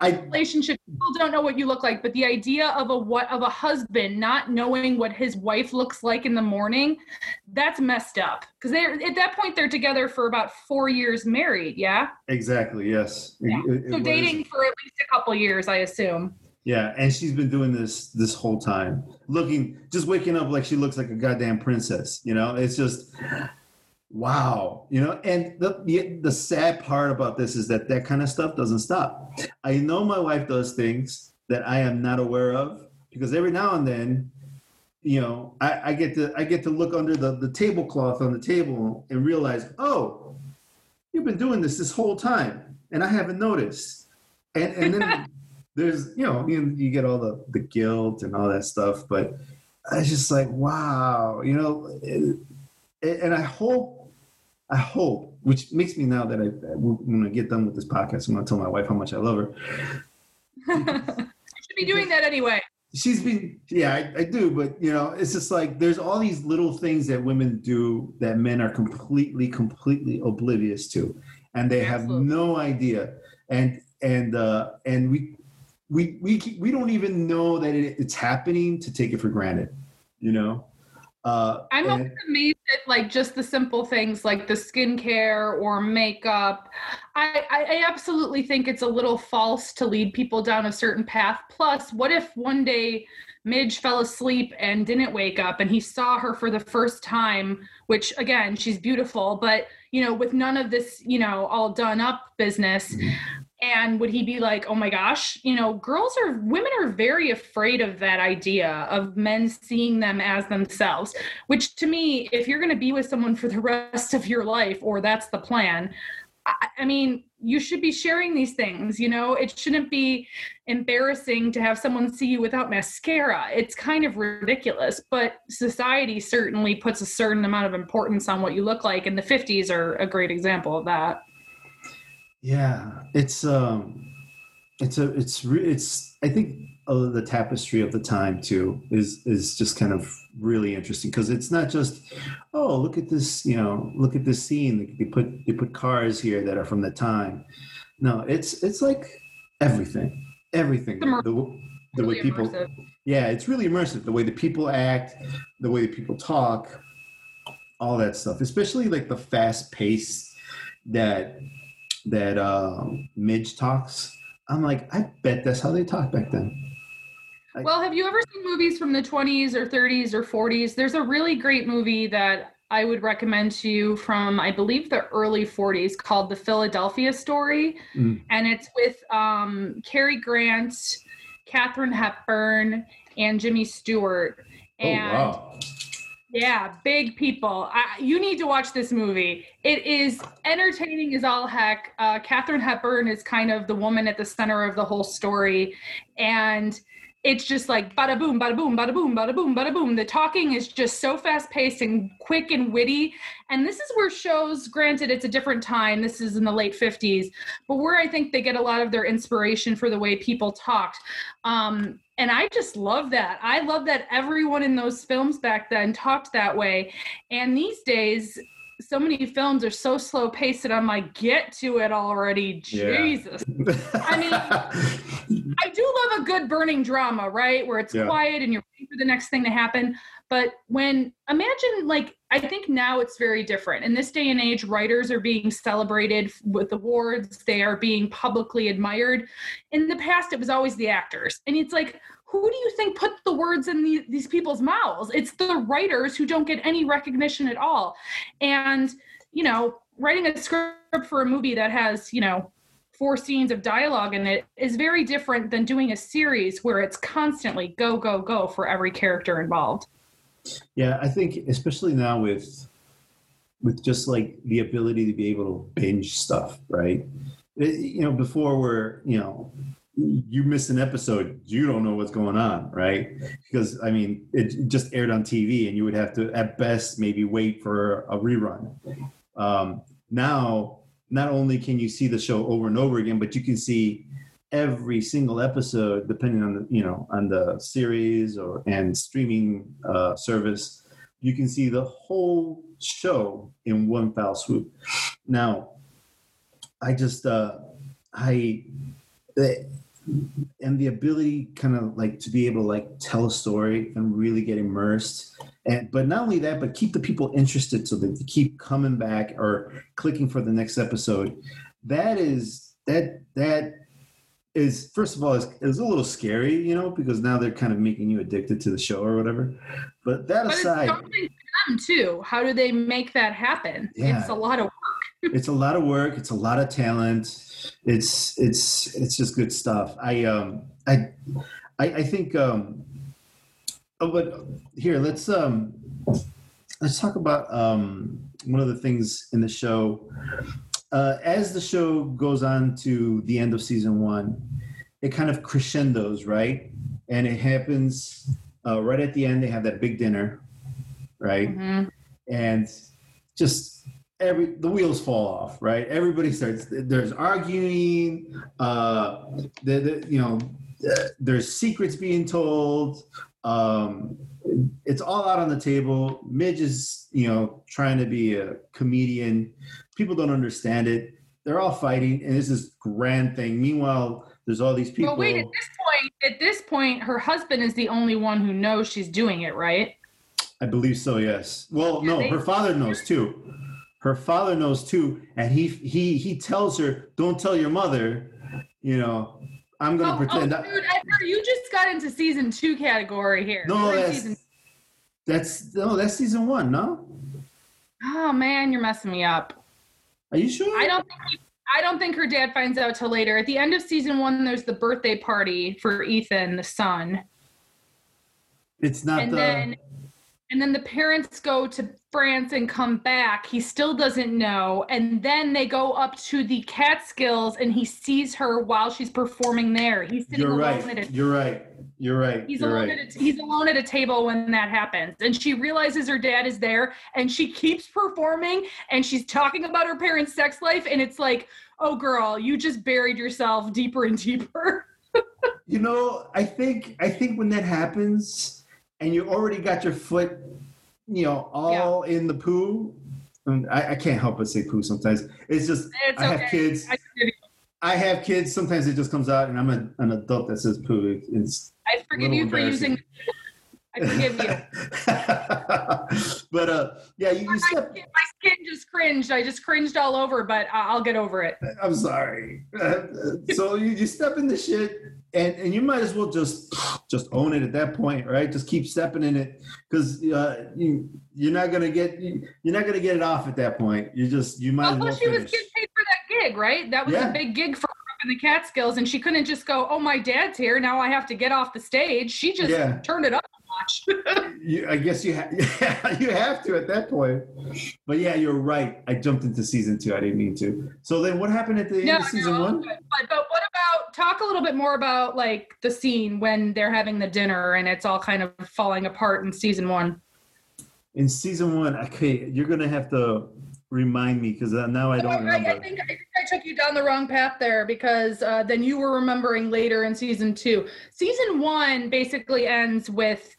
I relationship people don't know what you look like but the idea of a what of a husband not knowing what his wife looks like in the morning that's messed up. Because they're at that point they're together for about four years married yeah? Exactly yes. Yeah. It, it, so dating for at least a couple years i assume. Yeah and she's been doing this this whole time. Looking just waking up like she looks like a goddamn princess you know? It's just wow you know and the, the, sad part about this is that that kind of stuff doesn't stop. I know my wife does things that i am not aware of because every now and then you know i, I get to i get to look under the, the tablecloth on the table and realize oh you've been doing this this whole time and i haven't noticed. And and then there's you know you, you get all the the guilt and all that stuff but i was just like wow you know it, and I hope I hope, which makes me now that I when I get done with this podcast, I'm gonna tell my wife how much I love her. you should be doing that anyway. She's been, yeah, I, I, do, but you know, it's just like there's all these little things that women do that men are completely, completely oblivious to, and they have Absolutely. no idea. And and uh, and we we we we don't even know that it, it's happening to take it for granted, you know. Uh, I'm and, amazed at like just the simple things like the skincare or makeup. I, I absolutely think it's a little false to lead people down a certain path. Plus, what if one day Midge fell asleep and didn't wake up and he saw her for the first time, which again, she's beautiful, but you know, with none of this, you know, all done up business. And would he be like oh my gosh you know girls are women are very afraid of that idea of men seeing them as themselves which to me if you're going to be with someone for the rest of your life or that's the plan I, I mean you should be sharing these things you know? It shouldn't be embarrassing to have someone see you without mascara. It's kind of ridiculous but society certainly puts a certain amount of importance on what you look like and the 50s are a great example of that yeah, it's um, it's a it's re- it's I think uh, the tapestry of the time too is is just kind of really interesting because it's not just oh look at this you know look at this scene they put they put cars here that are from the time. No, it's it's like everything, everything. The, the really way people, immersive. yeah, it's really immersive. The way the people act, the way the people talk, all that stuff, especially like the fast pace that that um, Midge talks. I'm like, I bet that's how they talked back then. I- Well, have you ever seen movies from the 20s or 30s or 40s? There's a really great movie that I would recommend to you from, I believe, the early 40s called The Philadelphia Story. Mm. And it's with um, Cary Grant, Katharine Hepburn, and Jimmy Stewart. Oh wow! Yeah, big people. I, you need to watch this movie. It is entertaining as all heck. Uh, Katharine Hepburn is kind of the woman at the center of the whole story, and it's just like bada boom, bada boom, bada boom, bada boom, bada boom. The talking is just so fast paced and quick and witty. And this is where shows, granted, it's a different time. This is in the late 50s, but where I think they get a lot of their inspiration for the way people talked. Um, and I just love that. I love that everyone in those films back then talked that way. And these days, so many films are so slow paced that I'm like, get to it already. Yeah. Jesus. I mean, I do love a good burning drama, right? Where it's Yeah. quiet and you're waiting for the next thing to happen. But when imagine like I think now it's very different. In this day and age, writers are being celebrated with awards. They are being publicly admired. In the past, it was always the actors. And it's like, who do you think put the words in the, these people's mouths? It's the writers who don't get any recognition at all. And, you know, writing a script for a movie that has, you know, four scenes of dialogue in it is very different than doing a series where it's constantly go, go, go for every character involved. Yeah, I think especially now with with just like the ability to be able to binge stuff, right? It- you know, before we're, you know you miss an episode, you don't know what's going on, right? Because I mean, it just aired on TV, and you would have to, at best, maybe wait for a rerun. Um, now, not only can you see the show over and over again, but you can see every single episode depending on the you know on the series or and streaming uh, service you can see the whole show in one foul swoop now i just uh i eh, and the ability kind of like to be able to like tell a story and really get immersed and but not only that but keep the people interested so that they keep coming back or clicking for the next episode that is that that is first of all is, is a little scary you know because now they're kind of making you addicted to the show or whatever but that But it's aside something for them too. How do they make that happen? Yeah. It's a lot of it's a lot of work it's a lot of talent it's it's it's just good stuff. I um i i, I think um oh but here let's um let's talk about um one of the things in the show. Uh as the show goes on to the end of season one it kind of crescendos right? And it happens uh, right at the end they have that big dinner right? Mhm. and just every the wheels fall off right everybody starts there's arguing uh the, the you know uh, there's secrets being told um it's all out on the table midge is you know trying to be a comedian people don't understand it they're all fighting and it's this grand thing meanwhile there's all these people But wait, at this point, at this point, her husband is the only one who knows she's doing it, right? I believe so. Yes. Well, Yeah, no, they- her father knows too. Her father knows too, and he he he tells her, "Don't tell your mother." You know, I'm gonna Oh, oh pretend. oh, dude, Edgar, you just got into season two category here. no, that's season- that's no, that's season one. No, oh man, you're messing me up. are you sure? I don't think I don't think her dad finds out till later. At the end of season one, there's the birthday party for Ethan, the son. It's not and the. then and then the parents go to France and come back. He still doesn't know. And then they go up to the Catskills and he sees her while she's performing there. He's sitting you're alone right. at a You're right. You're right. He's you're alone, right. at a, he's alone at a table when that happens. And she realizes her dad is there and she keeps performing and she's talking about her parents' sex life. And it's like, oh, girl, you just buried yourself deeper and deeper. You know, I think I think when that happens, and you already got your foot, you know, all in the poo. and I, I can't help but say poo sometimes. It's just It's I have kids. I. I have kids. Sometimes it just comes out, and I'm a, an adult that says poo. It's I forgive you for using. I forgive you. but uh, yeah, you, you My step. skin, my skin just cringed. I just cringed all over, but I'll get over it. I'm sorry. So you, you step in the shit, and and you might as well just just own it at that point, right? Just keep stepping in it because uh, you you're not gonna get you're not gonna get it off at that point. You just you might as well she was finish. getting paid for that gig, right? That was Yeah. a big gig for in the Catskills, and she couldn't just go, "Oh, my dad's here. Now I have to get off the stage." She just Yeah. turned it up a notch. You, I guess you ha- yeah, you have to at that point. But yeah, you're right. I jumped into season two. I didn't mean to. So then, what happened at the end of season no, one? But, but what about talk a little bit more about like the scene when they're having the dinner and it's all kind of falling apart in season one? In season one, okay, you're gonna have to remind me because now I don't I, remember. I think I think I took you down the wrong path there because uh, then you were remembering later in season two. Season one basically ends with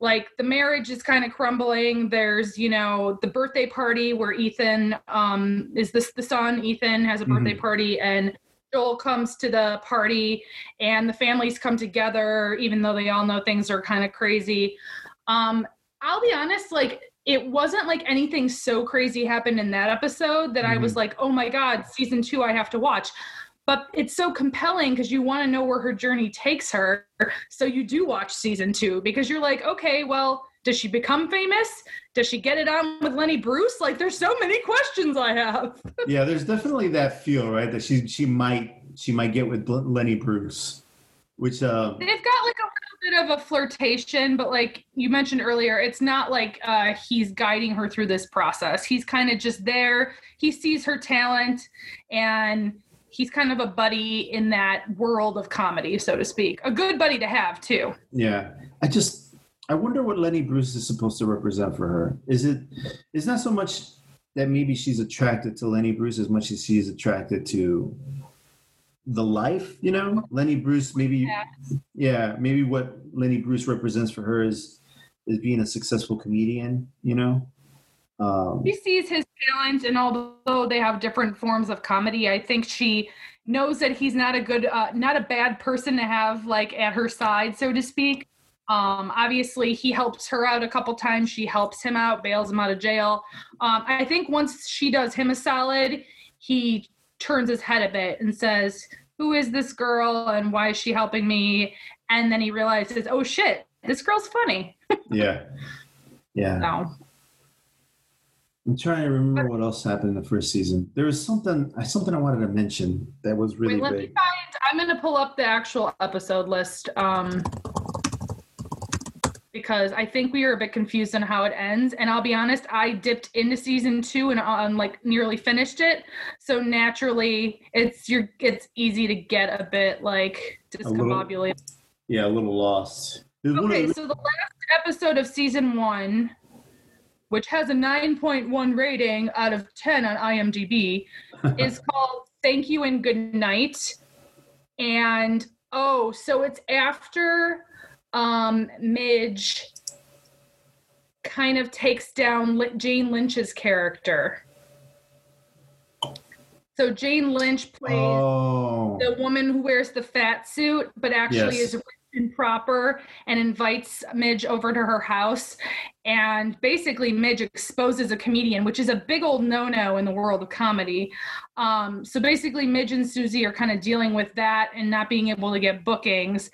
like the marriage is kind of crumbling. There's you know the birthday party where Ethan um, is this the son. Ethan has a birthday Mhm. party and. Joel comes to the party and the families come together, even though they all know things are kind of crazy. Um, I'll be honest, like it wasn't like anything so crazy happened in that episode that I was mm-hmm. like, oh my God, season two, I have to watch. But it's so compelling because you want to know where her journey takes her. So you do watch season two because you're like, okay, well, does she become famous? Does she get it on with Lenny Bruce? Like, there's so many questions I have. yeah, there's definitely that feel, right? That she she might she might get with Lenny Bruce, which uh, They've got like a little bit of a flirtation, but like you mentioned earlier, it's not like uh, he's guiding her through this process. He's kind of just there. He sees her talent and he's kind of a buddy in that world of comedy, so to speak. A good buddy to have, too. yeah, I just I wonder what Lenny Bruce is supposed to represent for her. Is it? It's not so much that maybe she's attracted to Lenny Bruce as much as she's attracted to the life. You know, Lenny Bruce. Maybe Yeah. maybe what Lenny Bruce represents for her is is being a successful comedian. You know. Um, She sees his talent, and although they have different forms of comedy, I think she knows that he's not a good, uh, not a bad person to have like at her side, so to speak. Um, obviously, he helps her out a couple times. She helps him out, bails him out of jail. Um, I think once she does him a solid, he turns his head a bit and says, "Who is this girl, and why is she helping me?" And then he realizes, "Oh shit, this girl's funny." yeah. Yeah. So. I'm trying to remember what else happened in the first season. There was something something I wanted to mention that was really Wait, let me big. find. I'm gonna pull up the actual episode list. Um, because I think we were a bit confused on how it ends. And I'll be honest, I dipped into season two and um, like nearly finished it. So naturally, it's your it's easy to get a bit like little- discombobulated. Yeah, a little lost. It was one of Okay, so the last episode of season one, which has a 9.1 rating out of 10 on IMDb, is called Thank You and Good Night. And oh, so it's after um Midge kind of takes down Jane Lynch's character. So Jane Lynch plays oh, the woman who wears the fat suit, but actually Yes. is and proper and invites Midge over to her house. And basically, Midge exposes a comedian, which is a big old no no in the world of comedy. Um, so basically, Midge and Susie are kind of dealing with that and not being able to get bookings.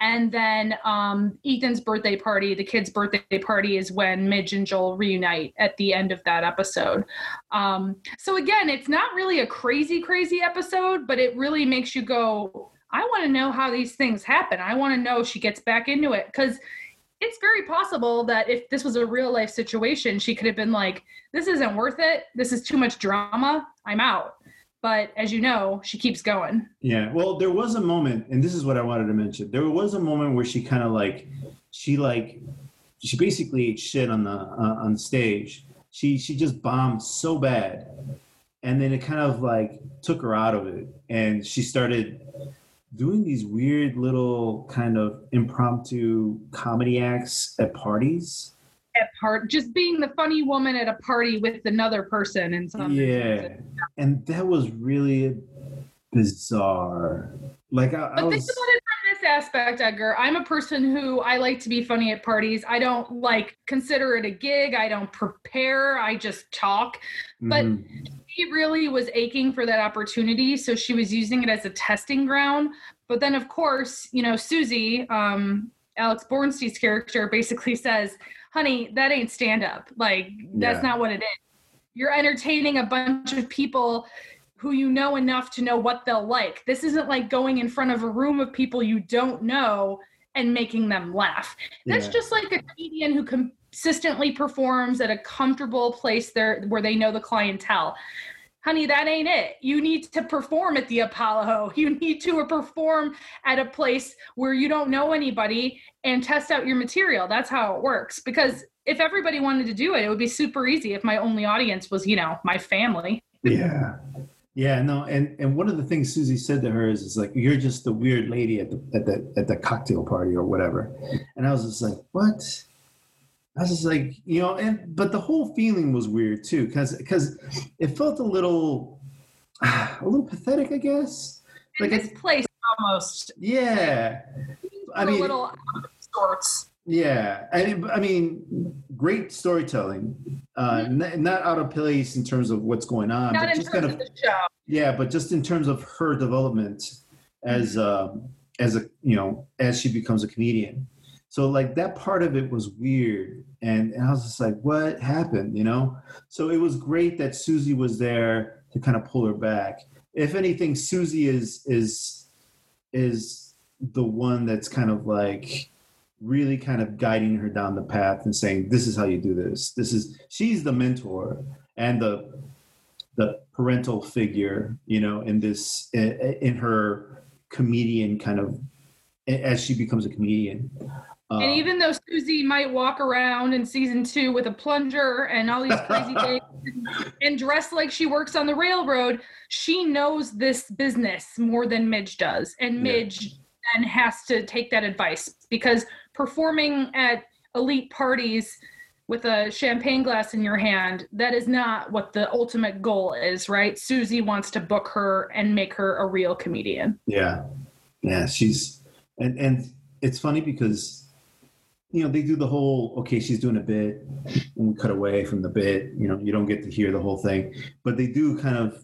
And then um, Ethan's birthday party, the kid's birthday party, is when Midge and Joel reunite at the end of that episode. Um, so again, it's not really a crazy, crazy episode, but it really makes you go, I want to know how these things happen. I want to know she gets back into it because it's very possible that if this was a real life situation, she could have been like, this isn't worth it. This is too much drama. I'm out. But as you know, she keeps going. yeah. Well, there was a moment, and this is what I wanted to mention. There was a moment where she kind of like, she like, she basically ate shit on the uh, on stage. She she just bombed so bad, and then it kind of like took her out of it, and she started doing these weird little kind of impromptu comedy acts at parties. At part, just being the funny woman at a party with another person and some Yeah, and that was really bizarre. Like I, I But think was, about it from aspect, Edgar, I'm a person who I like to be funny at parties. I don't like consider it a gig. I don't prepare. I just talk. But Mhm. She really was aching for that opportunity, so she was using it as a testing ground. But then, of course, you know, Susie, um, Alex Borstein's character, basically says, "Honey, that ain't stand up. Like that's Yeah. not what it is. You're entertaining a bunch of people." Who you know enough to know what they'll like. This isn't like going in front of a room of people you don't know and making them laugh. That's Yeah. just like a comedian who consistently performs at a comfortable place there where they know the clientele. Honey, that ain't it. You need to perform at the Apollo. You need to perform at a place where you don't know anybody and test out your material. That's how it works. Because if everybody wanted to do it, it would be super easy if my only audience was, you know, my family. yeah yeah no and and one of the things susie said to her is, is like you're just the weird lady at the at the at the cocktail party or whatever and i was just like what i was just like you know and but the whole feeling was weird too because because it felt a little a little pathetic i guess like this it, place almost yeah I mean little out of sorts. Yeah, I, I mean, great storytelling. Uh, n- not out of place in terms of what's going on, Mm-hmm. Not but in just terms kind of of the show. yeah, but just in terms of her development as um, as a you know as she becomes a comedian. So like that part of it was weird, and, and I was just like, what happened? You know. So it was great that Susie was there to kind of pull her back. If anything, Susie is is is the one that's kind of like really kind of guiding her down the path and saying this is how you do this this is she's the mentor and the the parental figure you know in this in, in her comedian kind of as she becomes a comedian And Um, even though Susie might walk around in season two with a plunger and all these crazy things and dress like she works on the railroad, she knows this business more than Midge does. And Yeah. Midge then has to take that advice because performing at elite parties with a champagne glass in your hand, that is not what the ultimate goal is, right? Susie wants to book her and make her a real comedian. Yeah, yeah, she's and and it's funny because you know they do the whole okay, she's doing a bit, and we cut away from the bit. You know, you don't get to hear the whole thing, but they do kind of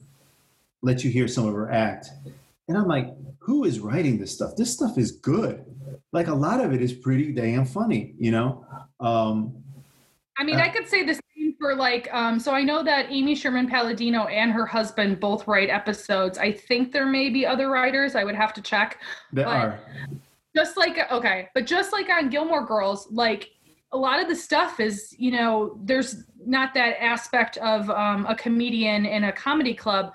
let you hear some of her act. And I'm like, who is writing this stuff? This stuff is good. Like a lot of it is pretty damn funny, you know. Um, I mean, Uh, I could say the same for like, um, so I know that Amy Sherman Palladino and her husband both write episodes. I think there may be other writers. I would have to check. there But- are Just like, okay, but just like on Gilmore Girls, like a lot of the stuff is, you know, there's not that aspect of um, a comedian in a comedy club,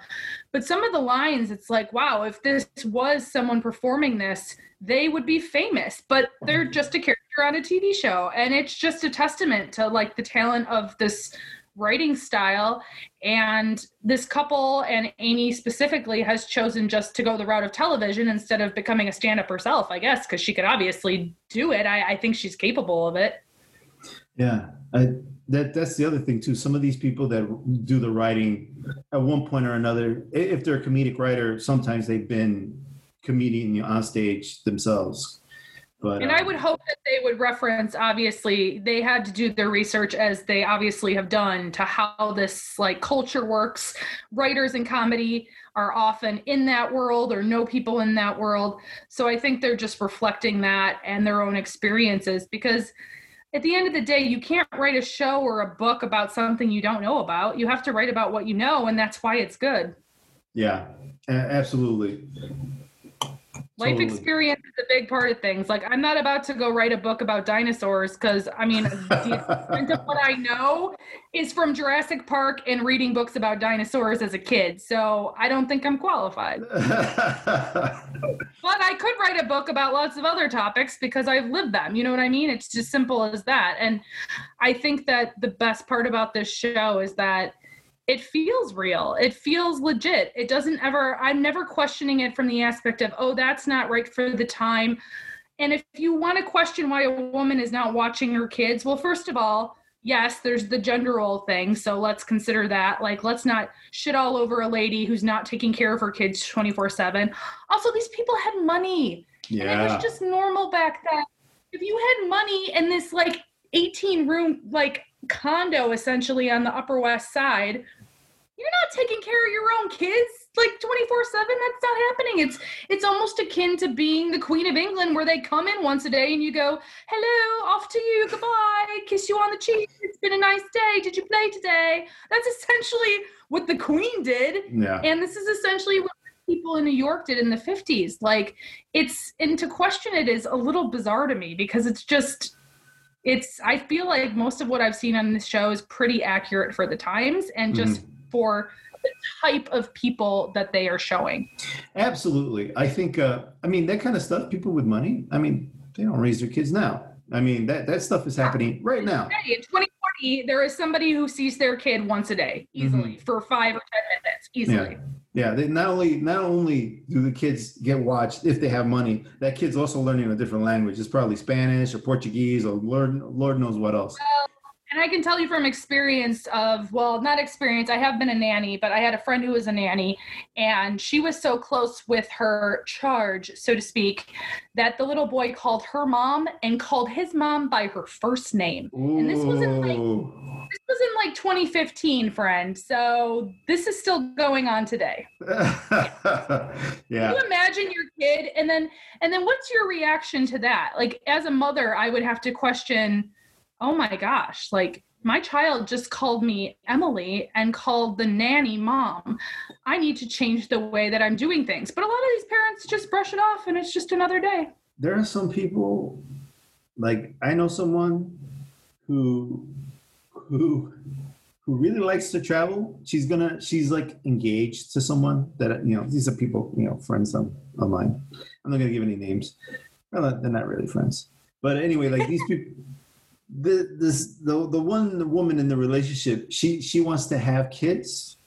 but some of the lines, it's like, wow, if this was someone performing this, they would be famous, but they're just a character on a TV show. And it's just a testament to like the talent of this writing style. And this couple and Amy specifically has chosen just to go the route of television instead of becoming a stand up herself, I guess, because she could obviously do it. I, I think she's capable of it. Yeah, I, that that's the other thing too. Some of these people that do the writing at one point or another, if they're a comedic writer, sometimes they've been comedian on stage themselves. But And I um, would hope that they would reference, obviously, they had to do their research as they obviously have done to how this like culture works. Writers in comedy are often in that world or know people in that world. So I think they're just reflecting that and their own experiences because at the end of the day, you can't write a show or a book about something you don't know about. You have to write about what you know, and that's why it's good. yeah, absolutely. Life Totally. experience is a big part of things. Like, I'm not about to go write a book about dinosaurs because, I mean, the extent of what I know is from Jurassic Park and reading books about dinosaurs as a kid. So I don't think I'm qualified. But I could write a book about lots of other topics because I've lived them. You know what I mean? It's just simple as that. And I think that the best part about this show is that it feels real. It feels legit. It doesn't ever, I'm never questioning it from the aspect of, oh, that's not right for the time. And if you want to question why a woman is not watching her kids, well, first of all, yes, there's the gender role thing. So let's consider that. Like, let's not shit all over a lady who's not taking care of her kids 24 7. Also, these people had money. And it was just normal back then. If you had money and this like 18 room like condo essentially on the Upper West Side, you're not taking care of your own kids like 24 7 that's not happening it's it's almost akin to being the queen of england where they come in once a day and you go hello off to you goodbye kiss you on the cheek it's been a nice day did you play today that's essentially what the queen did Yeah. and this is essentially what people in New York did in the 50s. Like it's and to question it is a little bizarre to me because it's just it's I feel like most of what I've seen on this show is pretty accurate for the times and just for the type of people that they are showing. Absolutely. I think, uh, I mean, that kind of stuff, people with money, I mean, they don't raise their kids now. I mean, that, that stuff is happening right now. Hey, in 2020, there is somebody who sees their kid once a day mm-hmm. easily for five or 10 minutes easily. Yeah. They not only, not only do the kids get watched if they have money, that kid's also learning a different language. It's probably Spanish or Portuguese or Lord, Lord knows what else. And I can tell you from experience of, well, not experience, I have been a nanny, but I had a friend who was a nanny, and she was so close with her charge, so to speak, that the little boy called her mom and called his mom by her first name. And this was in like this was in like 2015, friend. So this is still going on today. yeah. Can you imagine your kid and then and then what's your reaction to that? Like as a mother, I would have to question, oh my gosh, like my child just called me Emilie and called the nanny mom. I need to change the way that I'm doing things. But a lot of these parents just brush it off and it's just another day. there are some people like i know someone who who who really likes to travel she's gonna she's like engaged to someone that you know these are people you know friends of mine i'm not gonna give any names well they're not really friends but anyway like these people the this the the one woman in the relationship she she wants to have kids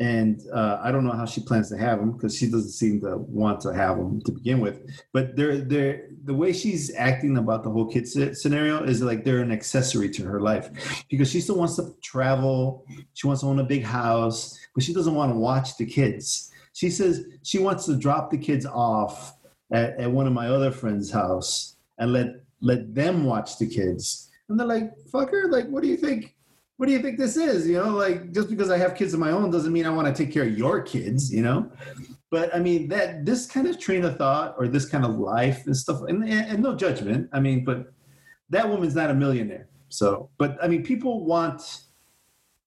and uh, I don't know how she plans to have them because she doesn't seem to want to have them to begin with. But they're they're the way she's acting about the whole kid scenario is like they're an accessory to her life because she still wants to travel. She wants to own a big house, but she doesn't want to watch the kids. She says she wants to drop the kids off at, at one of my other friends' house and let let them watch the kids. And they're like, "Fucker! Like, what do you think? what do you think this is? You know, like just because I have kids of my own doesn't mean I want to take care of your kids, you know? But I mean, that this kind of train of thought or this kind of life and stuff, and, and no judgment. I mean, but that woman's not a millionaire. So, but I mean, people want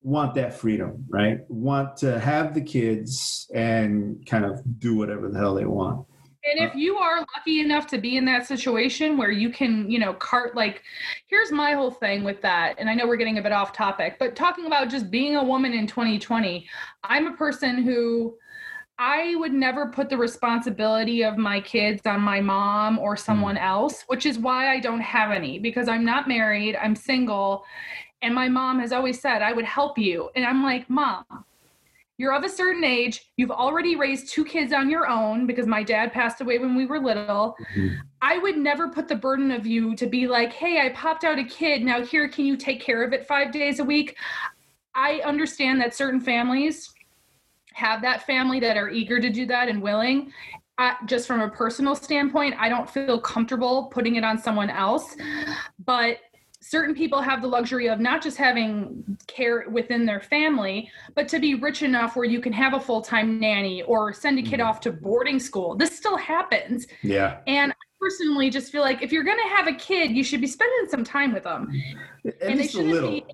want that freedom, right? Want to have the kids and kind of do whatever the hell they want. And if you are lucky enough to be in that situation where you can, you know, cart like, here's my whole thing with that. And I know we're getting a bit off topic, but talking about just being a woman in 2020, I'm a person who I would never put the responsibility of my kids on my mom or hmm. someone else, which is why I don't have any because I'm not married, I'm single. And my mom has always said, I would help you. And I'm like, Mom, you're of a certain age. You've already raised two kids on your own because my dad passed away when we were little. Mhm. I would never put the burden of you to be like, hey, I popped out a kid. Now, here, can you take care of it five days a week? I understand that certain families have that family that are eager to do that and willing. Just from a personal standpoint, I don't feel comfortable putting it on someone else. But certain people have the luxury of not just having care within their family, but to be rich enough where you can have a full time nanny or send a kid Mhm. off to boarding school. This still happens. Yeah. And I personally just feel like if you're going to have a kid, you should be spending some time with them. At And they shouldn't little. be-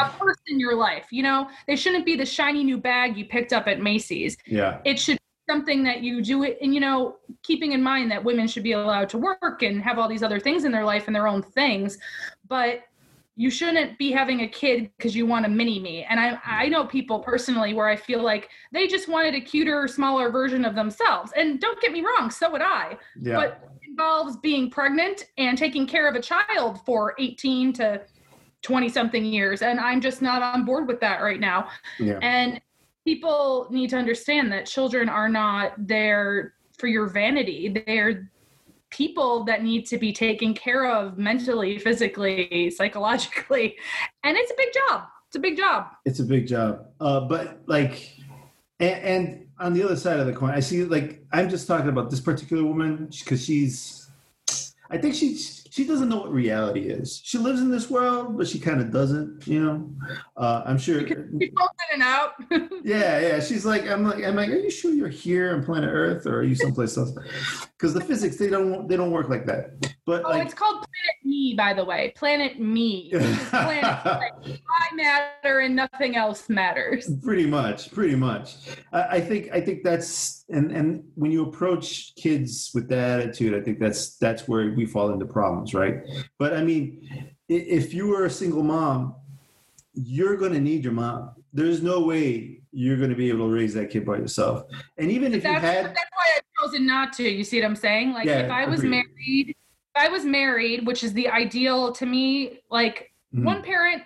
A person in your life, you know, they shouldn't be the shiny new bag you picked up at Macy's. yeah. It should something that you do it, and you know, keeping in mind that women should be allowed to work and have all these other things in their life and their own things, but you shouldn't be having a kid because you want a mini me. And I I know people personally where I feel like they just wanted a cuter, smaller version of themselves. And don't get me wrong, so would I Yeah. but it involves being pregnant and taking care of a child for 18 to 20 something years and i'm just not on board with that right now yeah. and people need to understand that children are not there for your vanity they're people that need to be taken care of mentally physically psychologically and it's a big job it's a big job It's a big job. Uh, but like, And, and on the other side of the coin, I see like I'm just talking about this particular woman because she's. I think she she doesn't know what reality is. She lives in this world, but she kind of doesn't. You know, uh, I'm sure. She in and out. yeah, yeah. She's like, I'm like, I'm like, are you sure you're here on planet Earth or are you someplace else? Because the physics they don't they don't work like that. But oh, like, it's called Planet Me, by the way. Planet Me. planet like, I matter and nothing else matters. Pretty much, pretty much. I, I think I think that's and and when you approach kids with that attitude, I think that's that's where we fall into problems, right? But I mean, if you were a single mom, you're going to need your mom. There's no way you're going to be able to raise that kid by yourself. And even if that's, you had, that's why I chosen not to. You see what I'm saying? Like Yeah, if I was agreed. married, if I was married, which is the ideal to me, like Mhm. one parent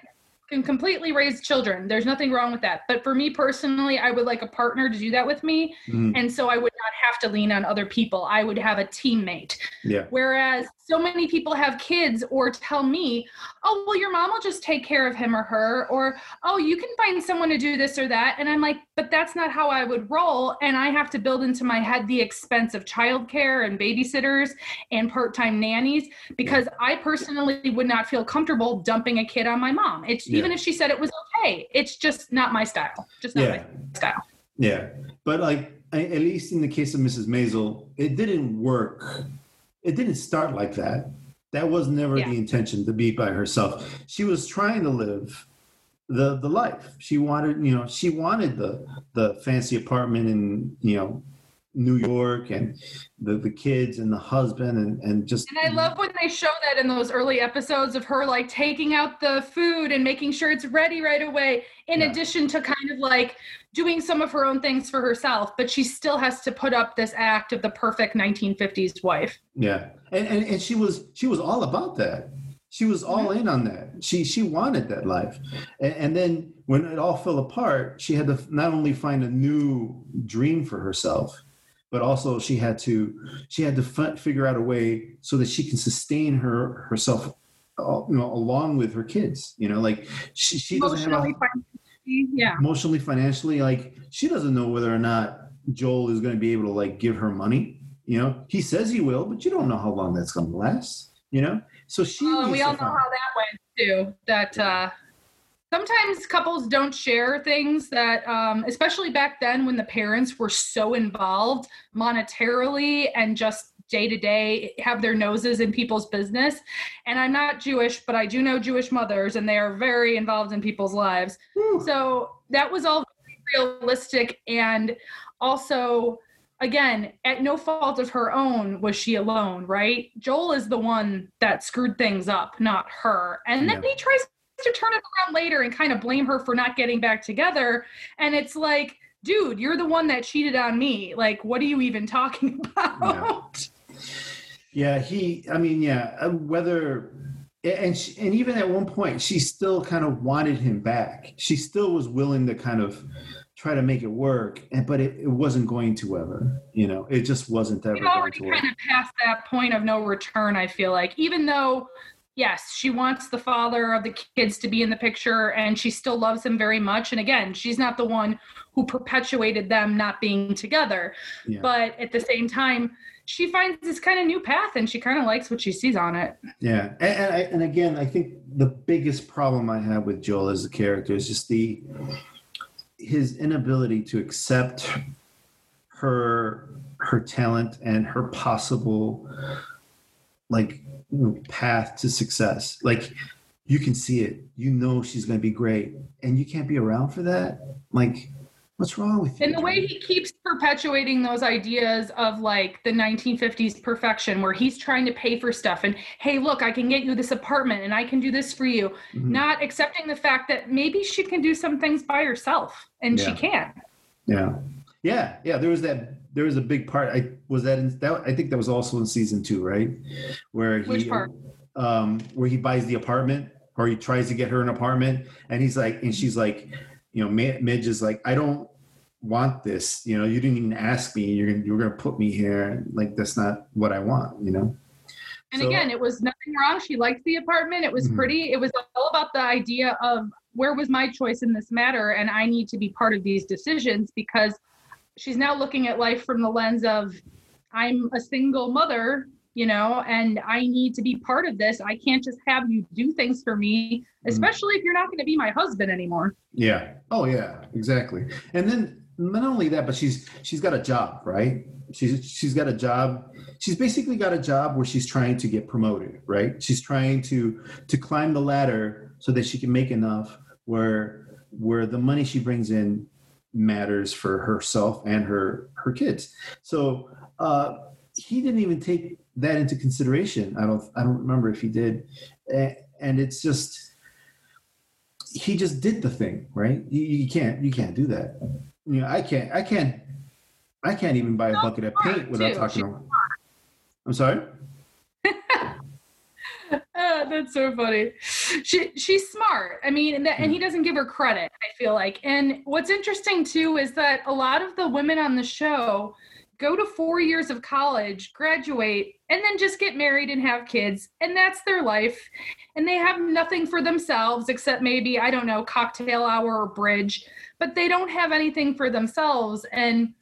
can completely raise children. There's nothing wrong with that. But for me personally, I would like a partner to do that with me. Mhm. And so I would not have to lean on other people. I would have a teammate. yeah, Whereas so many people have kids or tell me, oh, well, your mom will just take care of him or her, or oh, you can find someone to do this or that. And I'm like, but that's not how I would roll. And I have to build into my head the expense of childcare and babysitters and part time nannies because I personally would not feel comfortable dumping a kid on my mom. It's Yeah. Even if she said it was okay, it's just not my style. Just not Yeah. my style. yeah. But like, at least in the case of Mrs. Maisel, it didn't work. It didn't start like that. That was never Yeah. the intention to be by herself. She was trying to live the the life. She wanted, you know, she wanted the the fancy apartment and you know, New York and the the kids and the husband and and just And I love when they show that in those early episodes of her like taking out the food and making sure it's ready right away, in Yeah. addition to kind of like doing some of her own things for herself, but she still has to put up this act of the perfect 1950s wife. Yeah, and, and and she was she was all about that. She was all in on that. She she wanted that life, and, and then when it all fell apart, she had to not only find a new dream for herself, but also she had to she had to f- figure out a way so that she can sustain her herself, uh, you know, along with her kids. You know, like she she doesn't have a, Emotionally, financially, yeah. emotionally financially like she doesn't know whether or not joel is going to be able to like give her money you know he says he will but you don't know how long that's going to last you know so she Well, we all know how that went too. That uh, sometimes couples don't share things that, um, especially back then when the parents were so involved monetarily and just day to day have their noses in people's business. And I'm not Jewish, but I do know Jewish mothers, and they are very involved in people's lives. Whew. So that was all realistic and also again at no fault of her own was she alone right joel is the one that screwed things up not her and then Yeah. he tries to turn it around later and kind of blame her for not getting back together. And it's like dude you're the one that cheated on me. Like what are you even talking about? Yeah he i mean yeah uh, whether and she, and even at one point she still kind of wanted him back. She still was willing to kind of try to make it work and but it, it wasn't going to ever you know? It just wasn't ever We've going already to work. kind of passed that point of no return, I feel like. Even though, yes, she wants the father of the kids to be in the picture and she still loves him very much. And again, she's not the one who perpetuated them not being together. Yeah. But at the same time, she finds this kind of new path and she kind of likes what she sees on it. Yeah, and and, I, and again, I think the biggest problem I have with Joel as a character is just the his inability to accept her her talent and her possible like path to success. Like you can see it, you know she's going to be great, and you can't be around for that. Like, what's wrong with you? And the way he keeps perpetuating those ideas of like the 1950s perfection, where he's trying to pay for stuff and, hey, look, I can get you this apartment and I can do this for you, Mhm. not accepting the fact that maybe she can do some things by herself and she can't. Yeah, yeah, yeah. There was that. There was a big part. I was that in that. I think that was also in season two, right? Where he, Which part? Um, where he buys the apartment, or he tries to get her an apartment, and he's like, and she's like, you know, Midge is like, I don't want this. You know, you didn't even ask me. You're gonna, you're gonna put me here. Like that's not what I want. You know. And So- again, it was nothing wrong. She liked the apartment. It was Mhm. pretty. It was all about the idea of where was my choice in this matter? And I need to be part of these decisions because she's now looking at life from the lens of I'm a single mother, you know, and I need to be part of this. I can't just have you do things for me, especially mm. if you're not going to be my husband anymore. Yeah. Oh yeah, exactly. And then not only that, but she's she's got a job, right? She's she's got a job. She's basically got a job where she's trying to get promoted, right? She's trying to to climb the ladder so that she can make enough where where the money she brings in matters for herself and her her kids. So uh, he didn't even take that into consideration. I don't I don't remember if he did, and it's just he just did the thing, right? You, you can't you can't do that. You know, I can't I can't I can't even buy a bucket of paint without talking. To, I'm sorry. oh, that's so funny. She she's smart. I mean, and, that, and he hmm. doesn't give her credit. I feel like. And what's interesting too is that a lot of the women on the show go to four years of college, graduate, and then just get married and have kids, and that's their life. And they have nothing for themselves except maybe I don't know cocktail hour or bridge, but they don't have anything for themselves. And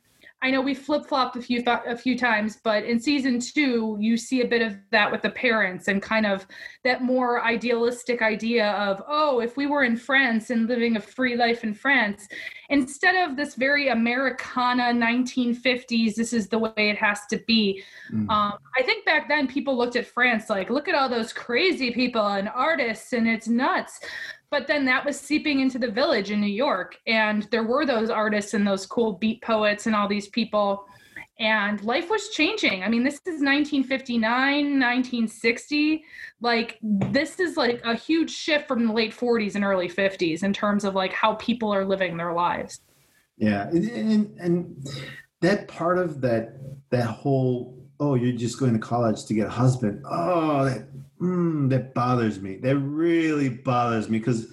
I know we flip flopped a few th- a few times, but in season two, you see a bit of that with the parents and kind of that more idealistic idea of, oh, if we were in France and living a free life in France, instead of this very Americana 1950s, this is the way it has to be. Mm. Um, I think back then people looked at France like, look at all those crazy people and artists, and it's nuts but then that was seeping into the village in New York. And there were those artists and those cool beat poets and all these people. And life was changing. I mean, this is 1959, 1960. Like, this is like a huge shift from the late 40s and early 50s in terms of like how people are living their lives. Yeah. And, and, and that part of that, that whole, oh, you're just going to college to get a husband. Oh, that mm, that bothers me. That really bothers me because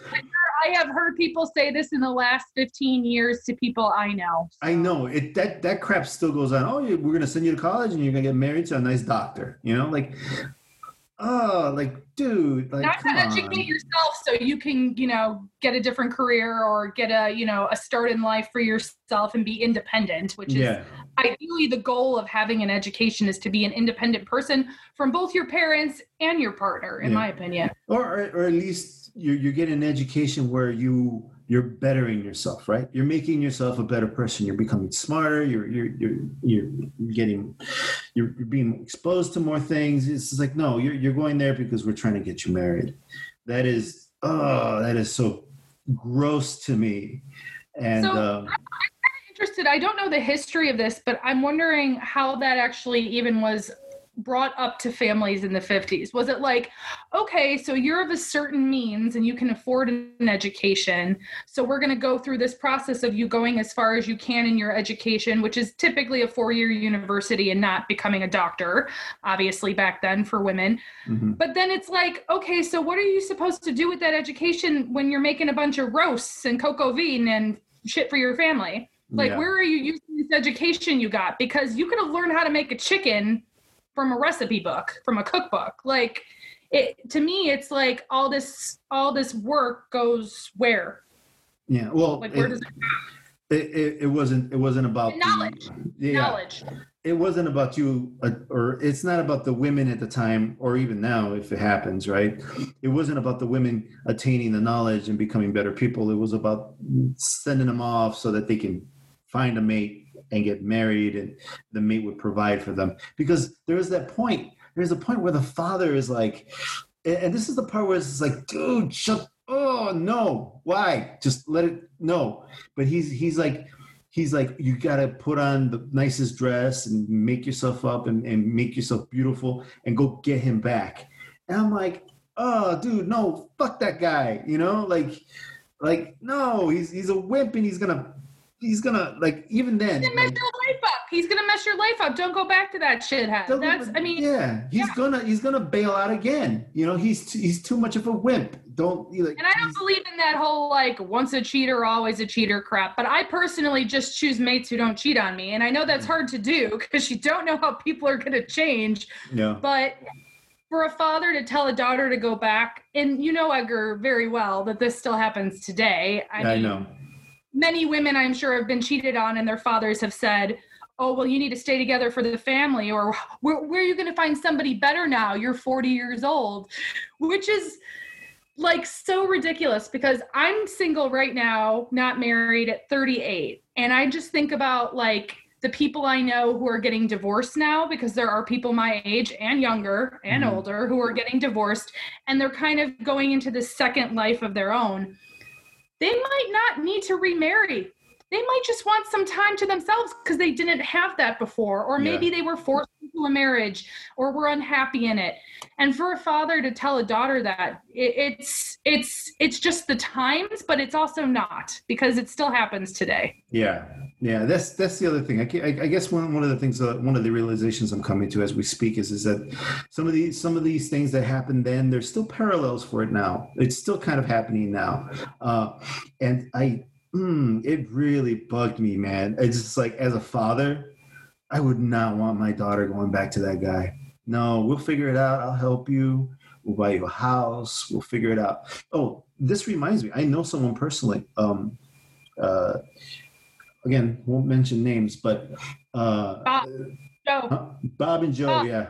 I have heard people say this in the last 15 years to people I know. So. I know it. That that crap still goes on. Oh, we're gonna send you to college and you're gonna get married to a nice doctor. You know, like, oh, like, dude, like, not to educate yourself so you can, you know, get a different career or get a, you know, a start in life for yourself and be independent, which is yeah ideally the goal of having an education is to be an independent person from both your parents and your partner in yeah. my opinion. Or or at least you're, you're getting an education where you you're bettering yourself right? You're making yourself a better person. You're becoming smarter. You're you're you're, you're getting you're, you're being exposed to more things. It's like no you're, you're going there because we're trying to get you married. That is oh that is so gross to me. And so, uh, interested. I don't know the history of this, but I'm wondering how that actually even was brought up to families in the 50s? Was it like, okay, so you're of a certain means and you can afford an education. So we're going to go through this process of you going as far as you can in your education, which is typically a four year university and not becoming a doctor, obviously, back then for women. Mm-hmm. But then it's like, okay, so what are you supposed to do with that education when you're making a bunch of roasts and au vin and shit for your family? Like, yeah. where are you using this education you got? Because you could have learned how to make a chicken from a recipe book, from a cookbook. Like, it to me, it's like all this all this work goes where? Yeah. Well, like where it, does it go? It, it, it wasn't it wasn't about knowledge. The, yeah, knowledge. It wasn't about you, uh, or it's not about the women at the time, or even now, if it happens, right? It wasn't about the women attaining the knowledge and becoming better people. It was about sending them off so that they can find a mate and get married and the mate would provide for them. Because there's that point there's a point where the father is like and this is the part where it's like dude shut oh no why? Just let it no. But he's he's like he's like you gotta put on the nicest dress and make yourself up and, and make yourself beautiful and go get him back. And i'm like oh dude no fuck that guy you know? Like like no he's he's a wimp and he's gonna he's gonna like even then. He's gonna mess like, your life up. He's gonna mess your life up. Don't go back to that shithead. That's I mean. Yeah, he's yeah. gonna he's gonna bail out again. You know, he's too, he's too much of a wimp. Don't like. And I don't believe in that whole like once a cheater always a cheater crap. But I personally just choose mates who don't cheat on me, and I know that's mm. hard to do because you don't know how people are gonna change. Yeah. But for a father to tell a daughter to go back, and you know Edgar very well that this still happens today. I, I know. Many women, I'm sure, have been cheated on, and their fathers have said, oh well you need to stay together for the family or where, where are you going to find somebody better now you're 40 years old which is like so ridiculous because i'm single right now not married at 38 and i just think about like the people i know who are getting divorced now because there are people my age and younger and mm-hmm. older who are getting divorced and they're kind of going into the second life of their own they might not need to remarry. They might just want some time to themselves because they didn't have that before or maybe yeah. they were forced into a marriage or were unhappy in it. And for a father to tell a daughter that it, it's it's it's just the times but it's also not because it still happens today. Yeah yeah that's that's the other thing i, I, guess one, one of the things uh, one of the realizations i'm coming to as we speak is is that some of these some of these things that happened then there's still parallels for it now it's still kind of happening now uh, and i mm, it really bugged me, man. It's just like as a father, I would not want my daughter going back to that guy. No, we'll figure it out. I'll help you. We'll buy you a house. We'll figure it out. Oh, this reminds me. I know someone personally. Um, uh, again, won't mention names, but uh, Bob, Joe. Bob and Joe. Bob. Yeah.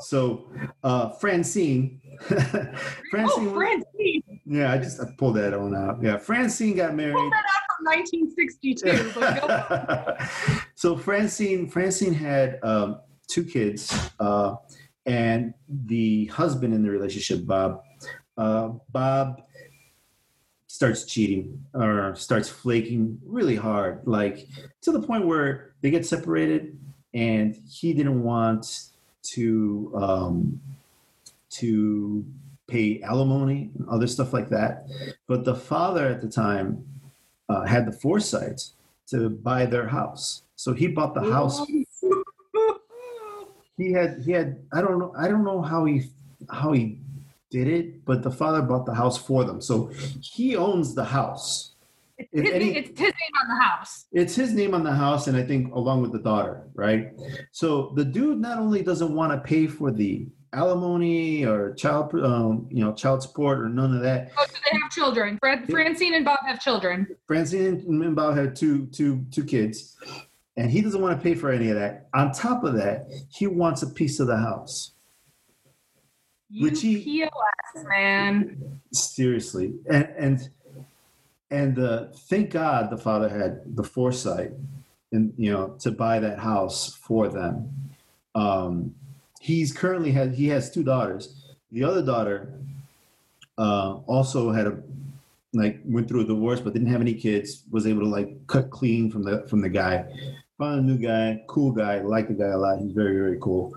So uh, Francine. Francine. Oh, Francine. Yeah, I just I pulled that one out. Yeah, Francine got married. Pull that out from 1962. so Francine, Francine had um, two kids, uh, and the husband in the relationship, Bob, uh, Bob starts cheating or starts flaking really hard, like to the point where they get separated, and he didn't want to um, to pay alimony and other stuff like that. But the father at the time uh, had the foresight to buy their house. So he bought the house. he had he had I don't know I don't know how he how he did it, but the father bought the house for them. So he owns the house. It's his, any, it's his, name on the house. It's his name on the house, and I think along with the daughter, right? So the dude not only doesn't want to pay for the alimony or child, um, you know, child support or none of that. Oh, so they have children. Fran- Francine and Bob have children. Francine and Bob have two, two, two kids, and he doesn't want to pay for any of that. On top of that, he wants a piece of the house. You which he, POS, man. Seriously, and and and uh, thank God the father had the foresight, and you know, to buy that house for them. Um, he's currently has he has two daughters. The other daughter uh, also had a like went through a divorce but didn't have any kids. Was able to like cut clean from the from the guy. Found a new guy, cool guy. Like the guy a lot. He's very very cool.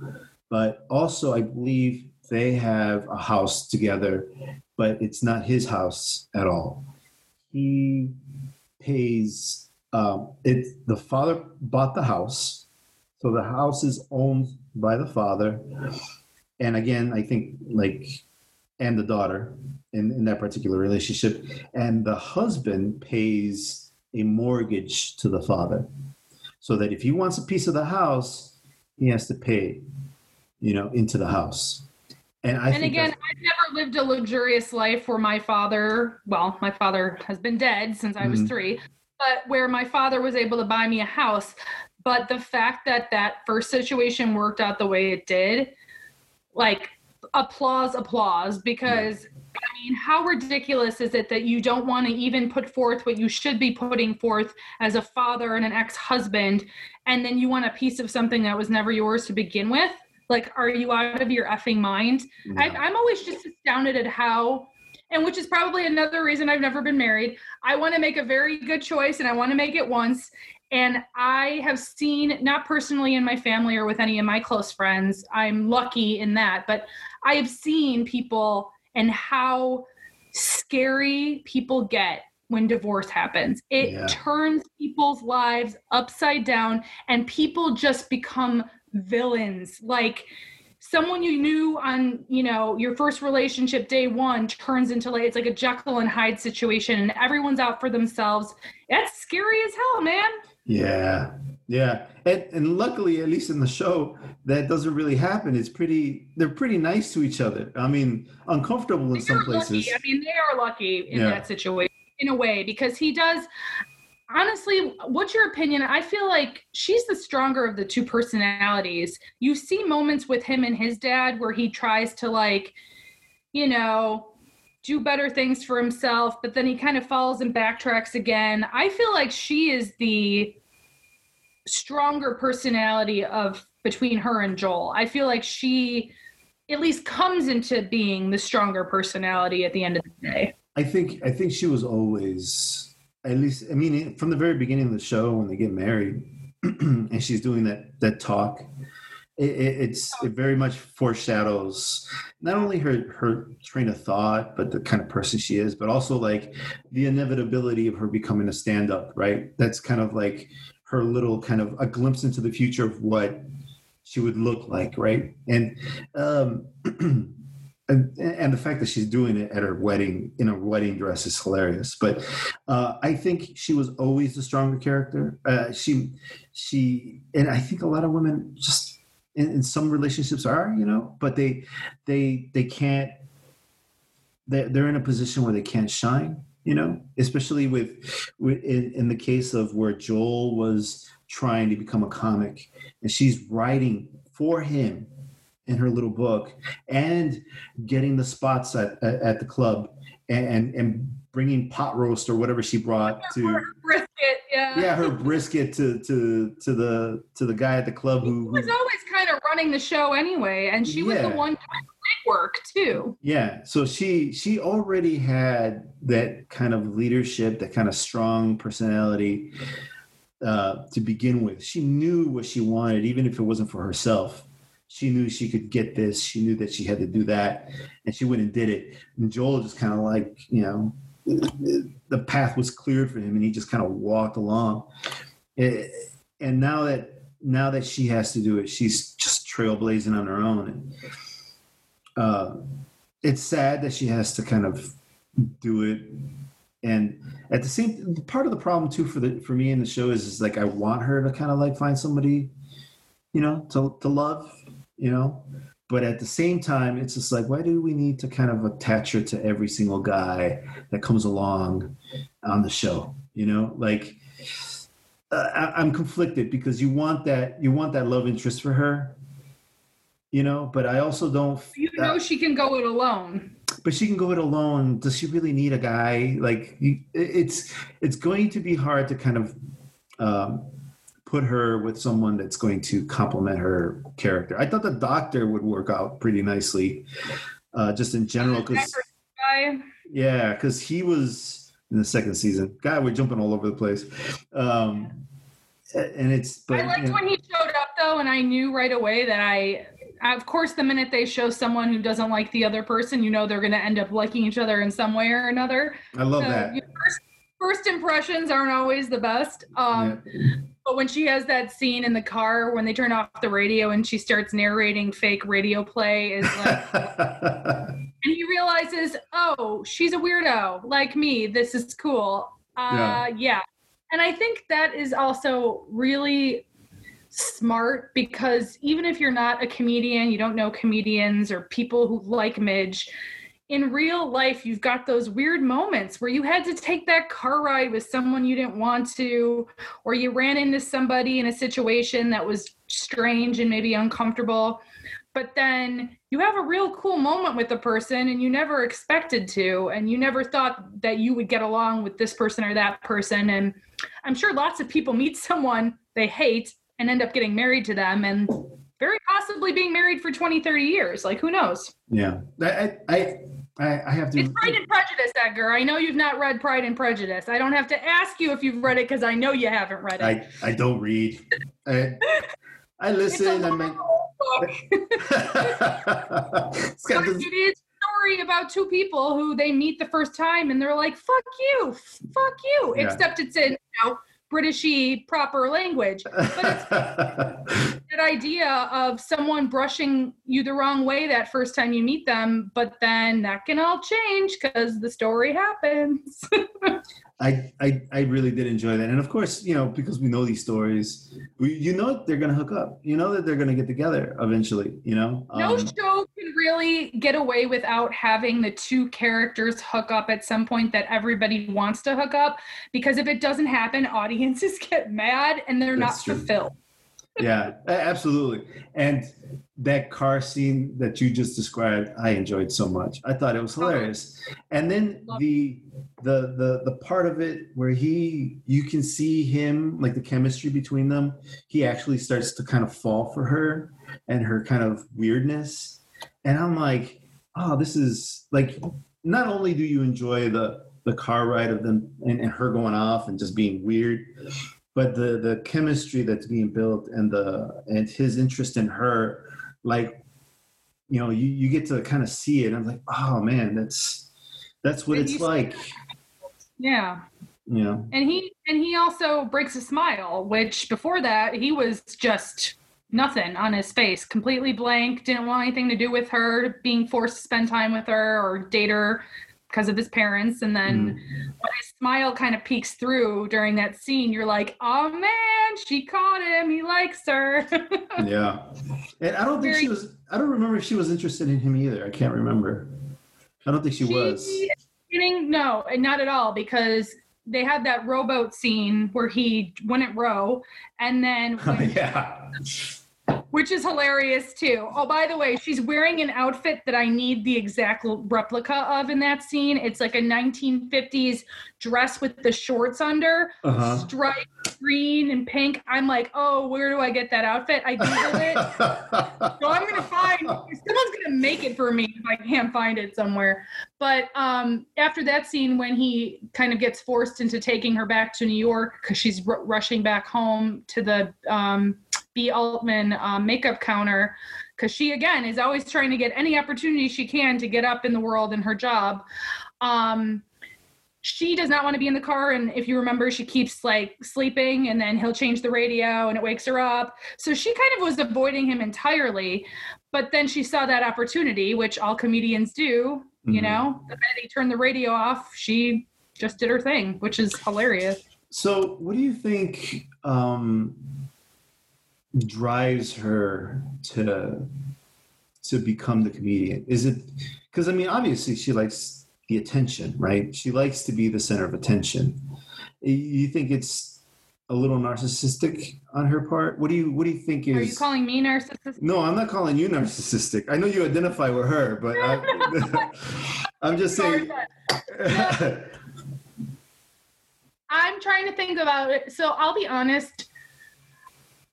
But also, I believe they have a house together, but it's not his house at all. He pays. Um, it the father bought the house, so the house is owned by the father, and again, I think like, and the daughter in, in that particular relationship, and the husband pays a mortgage to the father, so that if he wants a piece of the house, he has to pay, you know, into the house. And, I and again, I've never lived a luxurious life where my father, well, my father has been dead since I was mm-hmm. three, but where my father was able to buy me a house. But the fact that that first situation worked out the way it did, like applause, applause, because yeah. I mean, how ridiculous is it that you don't want to even put forth what you should be putting forth as a father and an ex husband, and then you want a piece of something that was never yours to begin with? Like, are you out of your effing mind? I, I'm always just astounded at how and which is probably another reason I've never been married. I want to make a very good choice and I want to make it once. And I have seen, not personally in my family or with any of my close friends, I'm lucky in that, but I have seen people and how scary people get when divorce happens. It yeah. turns people's lives upside down and people just become villains. Like, someone you knew on you know your first relationship day one turns into like it's like a jekyll and hyde situation and everyone's out for themselves that's scary as hell man yeah, Yeah, and and luckily, at least in the show, that doesn't really happen. It's pretty. They're pretty nice to each other. I mean, uncomfortable in some They're places. lucky. I mean, they are lucky in Yeah. that situation in a way because he does. Honestly, what's your opinion? I feel like she's the stronger of the two personalities. You see moments with him and his dad where he tries to like, you know, do better things for himself, but then he kind of falls and backtracks again. I feel like she is the stronger personality of between her and Joel. I feel like she at least comes into being the stronger personality at the end of the day. I think I think she was always at least. I mean, from the very beginning of the show when they get married, and she's doing that that talk. It, it, it's it very much foreshadows not only her her train of thought, but the kind of person she is, but also like the inevitability of her becoming a stand up. Right. That's kind of like her little kind of a glimpse into the future of what she would look like. Right. And um, and, and the fact that she's doing it at her wedding in a wedding dress is hilarious. But uh, I think she was always the stronger character. Uh, she, she, and I think a lot of women just in, in some relationships are, you know, but they, they, they can't. They're, they're in a position where they can't shine, you know, especially with, with in, in the case of where Joel was trying to become a comic, and she's writing for him in her little book and getting the spots at, at, at the club and, and bringing pot roast or whatever she brought to her Brisket, yeah. yeah her brisket to to to the to the guy at the club who, was always kind of running the show anyway, and she was the one doing work too. yeah so she she already had that kind of leadership that kind of strong personality uh to begin with she knew what she wanted even if it wasn't for herself she knew she could get this. She knew that she had to do that. And she went and did it. And joel just kind of like you know the path was cleared for him and he just kind of walked along. Eh, and now that now that she has to do it she's just trailblazing on her own. And uh, it's sad that she has to kind of do it. And at the same part of the problem too for the for me in the show is, is like i want her to kind of like find somebody you know to, to love you know? But at the same time it's just like why do we need to kind of attach her to every single guy that comes along on the show you know? Like uh, I, i'm conflicted because you want that you want that love interest for her you know? But i also don't You know she can go it alone. but she can go it alone. Does she really need a guy? Like you, it's it's going to be hard to kind of um, put her with someone that's going to complement her character. I thought the doctor would work out pretty nicely uh, just in general because yeah because he was in the second season god we're jumping all over the place. Um, and it's but I liked you know, when he showed up though, and I knew right away that I, of course, the minute they show someone who doesn't like the other person, you know they're going to end up liking each other in some way or another. i love So, that. you first, first impressions aren't always the best. Um, But when she has that scene in the car when they turn off the radio and she starts narrating fake radio play, is like, and he realizes, oh, she's a weirdo like me. This is cool. Uh, Yeah. yeah. And I think that is also really smart because even if you're not a comedian, you don't know comedians or people who like Midge, in real life, you've got those weird moments where you had to take that car ride with someone you didn't want to, or you ran into somebody in a situation that was strange and maybe uncomfortable. But then you have a real cool moment with the person and you never expected to, and you never thought that you would get along with this person or that person. And I'm sure lots of people meet someone they hate and end up getting married to them and very possibly being married for 20, 30 years. Like, who knows? yeah I, I i i have to It's Pride and Prejudice, Edgar. I know you've not read Pride and Prejudice. I don't have to ask you if you've read it because I know you haven't read it. I, I don't read. I, I it's a listen. I mean, it's got this, it is a story about two people who they meet the first time and they're like, fuck you, fuck you. Yeah. Except it's in, you know, Britishy proper language. But it's idea of someone brushing you the wrong way that first time you meet them, but then that can all change because the story happens. I, I I really did enjoy that, and of course, you know, because we know these stories, we, you know they're gonna hook up. You know that they're gonna get together eventually. You know, no um, show can really get away without having the two characters hook up at some point that everybody wants to hook up, because if it doesn't happen, audiences get mad and they're not true. fulfilled yeah, absolutely. And that car scene that you just described, I enjoyed so much. I thought it was oh. hilarious. And then the the the the part of it where he you can see him like the chemistry between them, he actually starts to kind of fall for her and her kind of weirdness. And I'm like, oh, this is like not only do you enjoy the the car ride of them and, and her going off and just being weird, but the the chemistry that's being built and the and his interest in her like you know you, you get to kind of see it. I'm like oh man that's that's what and it's like. Yeah. Yeah and he and he also breaks a smile which before that he was just nothing on his face completely blank didn't want anything to do with her being forced to spend time with her or date her because of his parents. And then mm. when his smile kind of peeks through during that scene, you're like, oh man, she caught him. He likes her. yeah. And I don't think Very, she was, I don't remember if she was interested in him either. I can't remember. I don't think she, she was. No, not at all, because they had that rowboat scene where he wouldn't row. And then, yeah which is hilarious too. Oh, by the way, she's wearing an outfit that I need the exact replica of in that scene. It's like a 1950s dress with the shorts under, uh-huh. striped green and pink. I'm like, oh, where do I get that outfit? I googled it, so I'm gonna find. Someone's gonna make it for me if I can't find it somewhere. But um, after that scene, when he kind of gets forced into taking her back to New York because she's r- rushing back home to the um, B. Altman um, makeup counter because she again is always trying to get any opportunity she can to get up in the world in her job. Um, she does not want to be in the car and if you remember she keeps like sleeping and then he'll change the radio and it wakes her up so she kind of was avoiding him entirely but then she saw that opportunity which all comedians do you mm-hmm. know the minute he turned the radio off she just did her thing which is hilarious so what do you think um drives her to to become the comedian? Is it because I mean, obviously she likes the attention, right? She likes to be the center of attention. You think it's a little narcissistic on her part? What do you What do you think is? Are you calling me narcissistic? No, I'm not calling you narcissistic. I know you identify with her, but I, I'm just saying. I'm trying to think about it. So I'll be honest.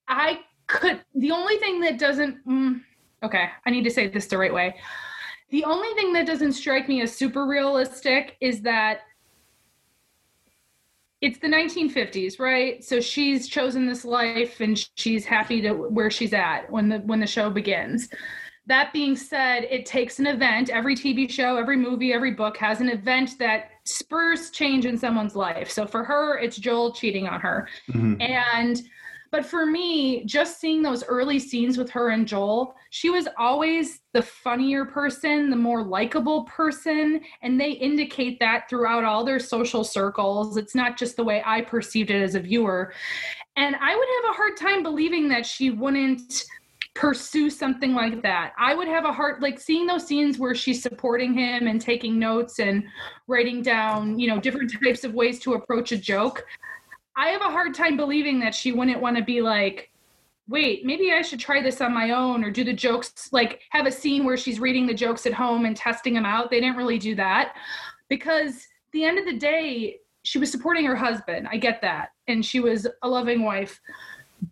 I could the only thing that doesn't mm, okay i need to say this the right way. The only thing that doesn't strike me as super realistic is that it's the 1950s right? So she's chosen this life and she's happy to where she's at when the when the show begins. That being said it takes an event. Every tv show every movie every book has an event that spurs change in someone's life. So for her it's joel cheating on her. Mm-hmm. and but for me, just seeing those early scenes with her and Joel, she was always the funnier person, the more likable person. And they indicate that throughout all their social circles. It's not just the way I perceived it as a viewer. And I would have a hard time believing that she wouldn't pursue something like that. I would have a hard like seeing those scenes where she's supporting him and taking notes and writing down, you know, different types of ways to approach a joke. I have a hard time believing that she wouldn't want to be like, wait, maybe I should try this on my own or do the jokes, like have a scene where she's reading the jokes at home and testing them out. They didn't really do that because the end of the day, she was supporting her husband. I get that. And she was a loving wife.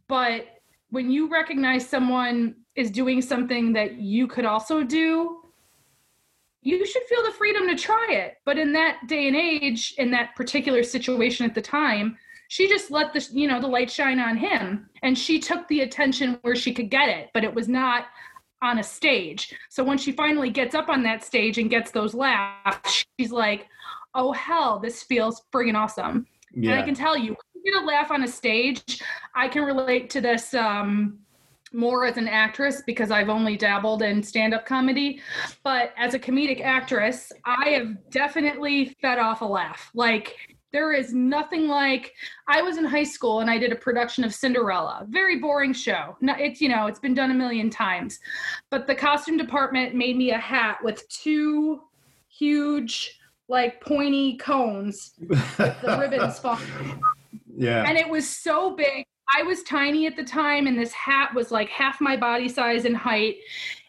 But when you recognize someone is doing something that you could also do, you should feel the freedom to try it. But in that day and age, in that particular situation at the time, she just let the you know the light shine on him and she took the attention where she could get it but it was not on a stage so when she finally gets up on that stage and gets those laughs she's like oh hell this feels friggin' awesome yeah. and i can tell you you get a laugh on a stage i can relate to this um more as an actress because I've only dabbled in stand up comedy. But as a comedic actress, I have definitely fed off a laugh. Like, there is nothing like I was in high school and I did a production of Cinderella. Very boring show. No, it's you know, it's been done a million times. But the costume department made me a hat with two huge like pointy cones with the ribbons falling. Yeah. And it was so big. I was tiny at the time, and this hat was like half my body size and height.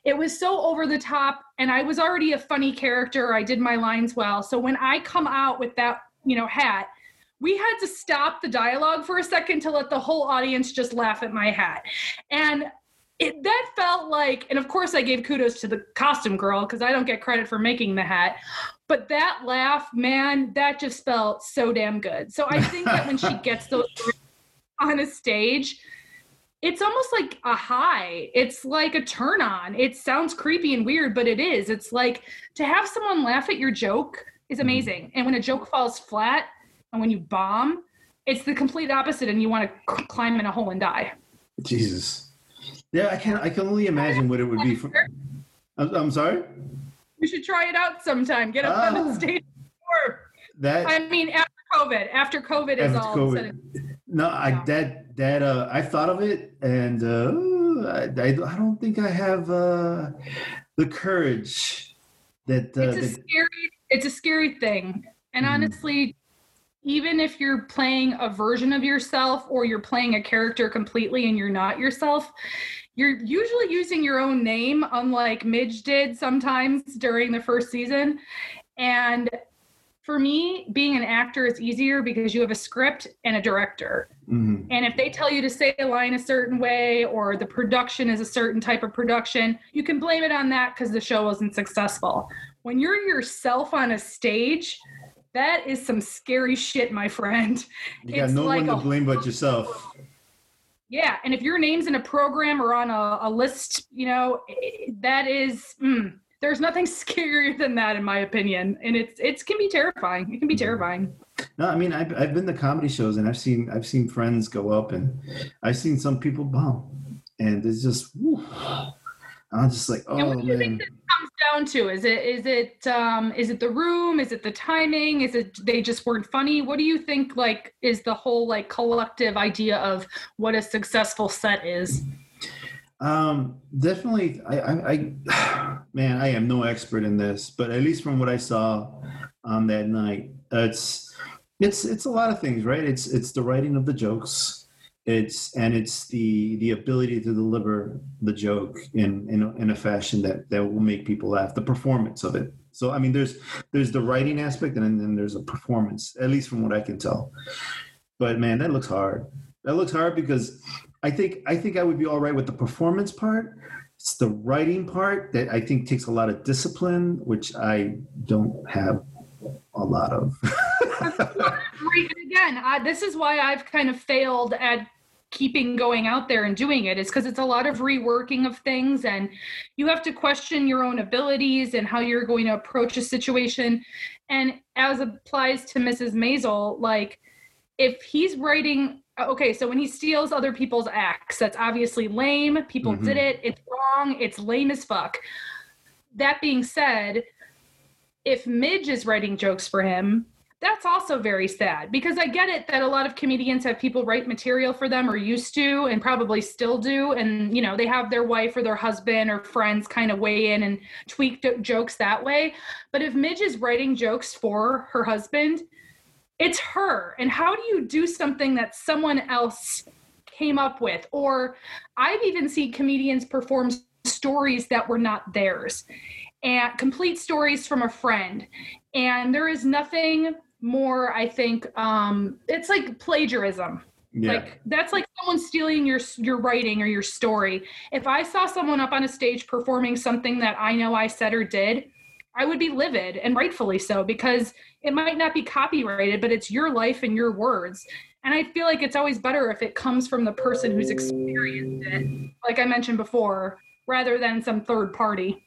It was so over the top, and I was already a funny character. I did my lines well. So when I come out with that, you know, hat, we had to stop the dialogue for a second to let the whole audience just laugh at my hat. And it, that felt like, and of course, I gave kudos to the costume girl because I don't get credit for making the hat. But that laugh, man, that just felt so damn good. So I think that when she gets those on a stage, it's almost like a high. It's like a turn on. It sounds creepy and weird, but it is. It's like to have someone laugh at your joke is amazing. And when a joke falls flat and when you bomb, it's the complete opposite and you want to climb in a hole and die. Jesus. Yeah, I can I can only imagine what it would be for I'm, I'm sorry? You should try it out sometime. Get up on Ah. the stage. That I mean, after COVID, after COVID is all COVID. No, I Yeah. that that uh I thought of it and uh I, I I don't think I have uh the courage that uh it's a that, scary it's a scary thing and Mhm. honestly even if you're playing a version of yourself or you're playing a character completely and you're not yourself you're usually using your own name unlike midge did sometimes during the first season and for me being an actor is easier because you have a script and a director Mhm. and if they tell you to say a line a certain way or the production is a certain type of production, you can blame it on that because the show wasn't successful. When you're yourself on a stage, that is some scary shit, my friend. you got it's no like one to blame but yourself. Yeah, and if your name's in a program or on a, a list, you know, that is mm, there's nothing scarier than that in my opinion. And it's it can be terrifying. It can be terrifying. No, I mean I've I've been to comedy shows and I've seen I've seen friends go up and I've seen some people bomb, and it's just whew. I'm just like oh And oh what do you think this comes down to? Is it is it um is it the room? Is it the timing? Is it they just weren't funny? What do you think like is the whole like collective idea of what a successful set is? Um, definitely. I, I, I, man, I am no expert in this, but at least from what I saw on that night, it's, it's, it's a lot of things, right? It's, it's the writing of the jokes. It's, and it's the, the ability to deliver the joke in, in, a, in a fashion that, that will make people laugh, the performance of it. So, I mean, there's, there's the writing aspect and then there's a performance, at least from what I can tell. But man, that looks hard. That looks hard because I think I think I would be all right with the performance part. It's the writing part that I think takes a lot of discipline, which I don't have a lot of. Again, I, this is why I've kind of failed at keeping going out there and doing it is because it's a lot of reworking of things and you have to question your own abilities and how you're going to approach a situation and as applies to mrs maisel like if he's writing okay so when he steals other people's acts that's obviously lame people Mhm. did it it's wrong it's lame as fuck that being said if midge is writing jokes for him that's also very sad because I get it that a lot of comedians have people write material for them or used to and probably still do. And, you know, they have their wife or their husband or friends kind of weigh in and tweak jokes that way. But if Midge is writing jokes for her husband, it's her. And how do you do something that someone else came up with? Or I've even seen comedians perform stories that were not theirs and complete stories from a friend and there is nothing more i think um it's like plagiarism. Yeah. like that's like someone stealing your your writing or your story. If i saw someone up on a stage performing something that i know i said or did i would be livid and rightfully so because it might not be copyrighted but it's your life and your words. And i feel like it's always better if it comes from the person who's experienced it like i mentioned before rather than some third party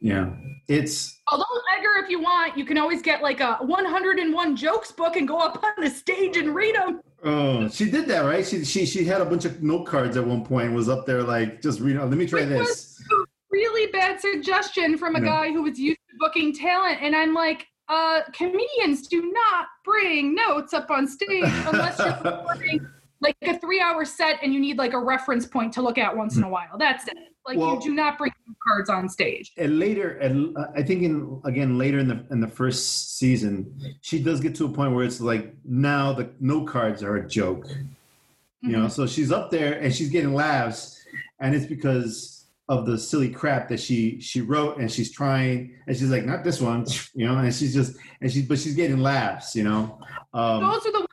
yeah. It's Although Edgar, if you want, you can always get like a 101 jokes book and go up on the stage and read them. Oh, she did that, right? She she she had a bunch of note cards at one point. and Was up there like just read. Let me try Which this. was a really bad suggestion from a Yeah. guy who was used to booking talent, and I'm like, uh, comedians do not bring notes up on stage unless you're recording like a three-hour set and you need like a reference point to look at once in a while. That's it. Like Well- you do not bring cards on stage. and later, and uh, I think in again later in the in the first season, she does get to a point where it's like now the note cards are a joke. You know, so she's up there and she's getting laughs, and it's because of the silly crap that she she wrote, and she's trying, and she's like, not this one, you know, and she's just and she's but she's getting laughs, you know. Um, Those are the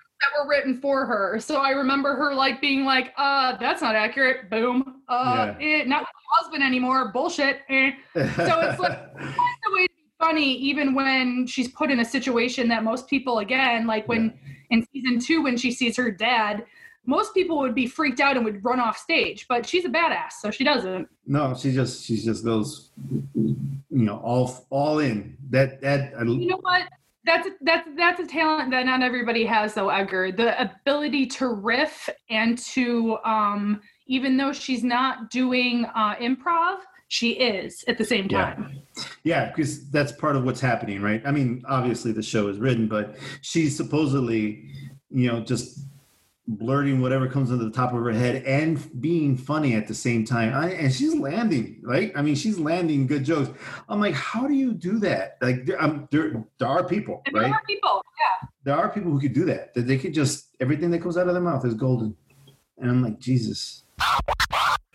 written for her. So I remember her like being like, uh, that's not accurate. Boom. Uh, eh, not my husband anymore. Bullshit. Eh. So it's like a way to be funny even when she's put in a situation that most people again like when in season two when she sees her dad most people would be freaked out and would run off stage but she's a badass so she doesn't no, she just she just goes, you know, all all in. That that I, you know what that's that's that's a talent that not everybody has though edgar. The ability to riff and to um even though she's not doing uh improv she is at the same time. Yeah, because that's part of what's happening, right? I mean, obviously the show is written, but she's supposedly, you know, just blurting whatever comes into the top of her head and being funny at the same time. I, and she's landing, right? I mean, she's landing good jokes. I'm like, how do you do that? Like, there, um, there, there are people, there right? are people yeah There are people who could do that. That they could just everything that comes out of their mouth is golden. And I'm like, Jesus.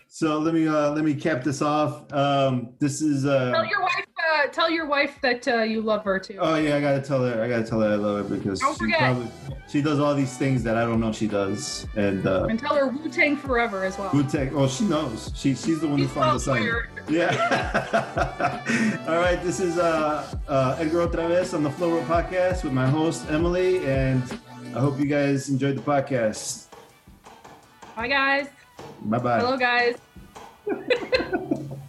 So let me uh let me cap this off. Um this is uh tell your wife uh, tell your wife that uh, you love her too Oh yeah, I gotta tell her. I gotta tell her I love her because Don't she forget. probably she does all these things that I don't know she does. And uh and tell her Wu Tang forever as well. Wu Tang. Oh, she knows. She she's the one who found the sign. Yeah. all right. This is uh, uh, Edgar OtraVez on the Flow Podcast with my host Emilie, and I hope you guys enjoyed the podcast. Bye guys. Bye bye. Hello guys.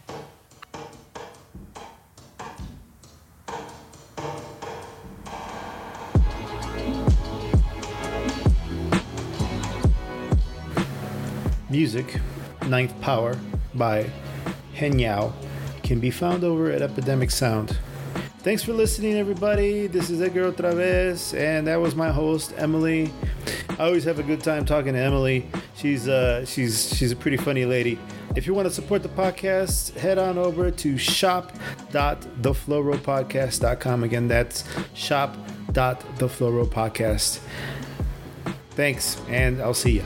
Music, Ninth Power by Henyao can be found over at Epidemic Sound. Thanks for listening, everybody. This is Edgar OtraVez, and that was my host, Emilie. I always have a good time talking to Emilie. She's uh, she's she's a pretty funny lady. If you want to support the podcast, head on over to shop.theflowrollpodcast.com. Again, that's shop.theflowrollpodcast. Thanks, and I'll see you.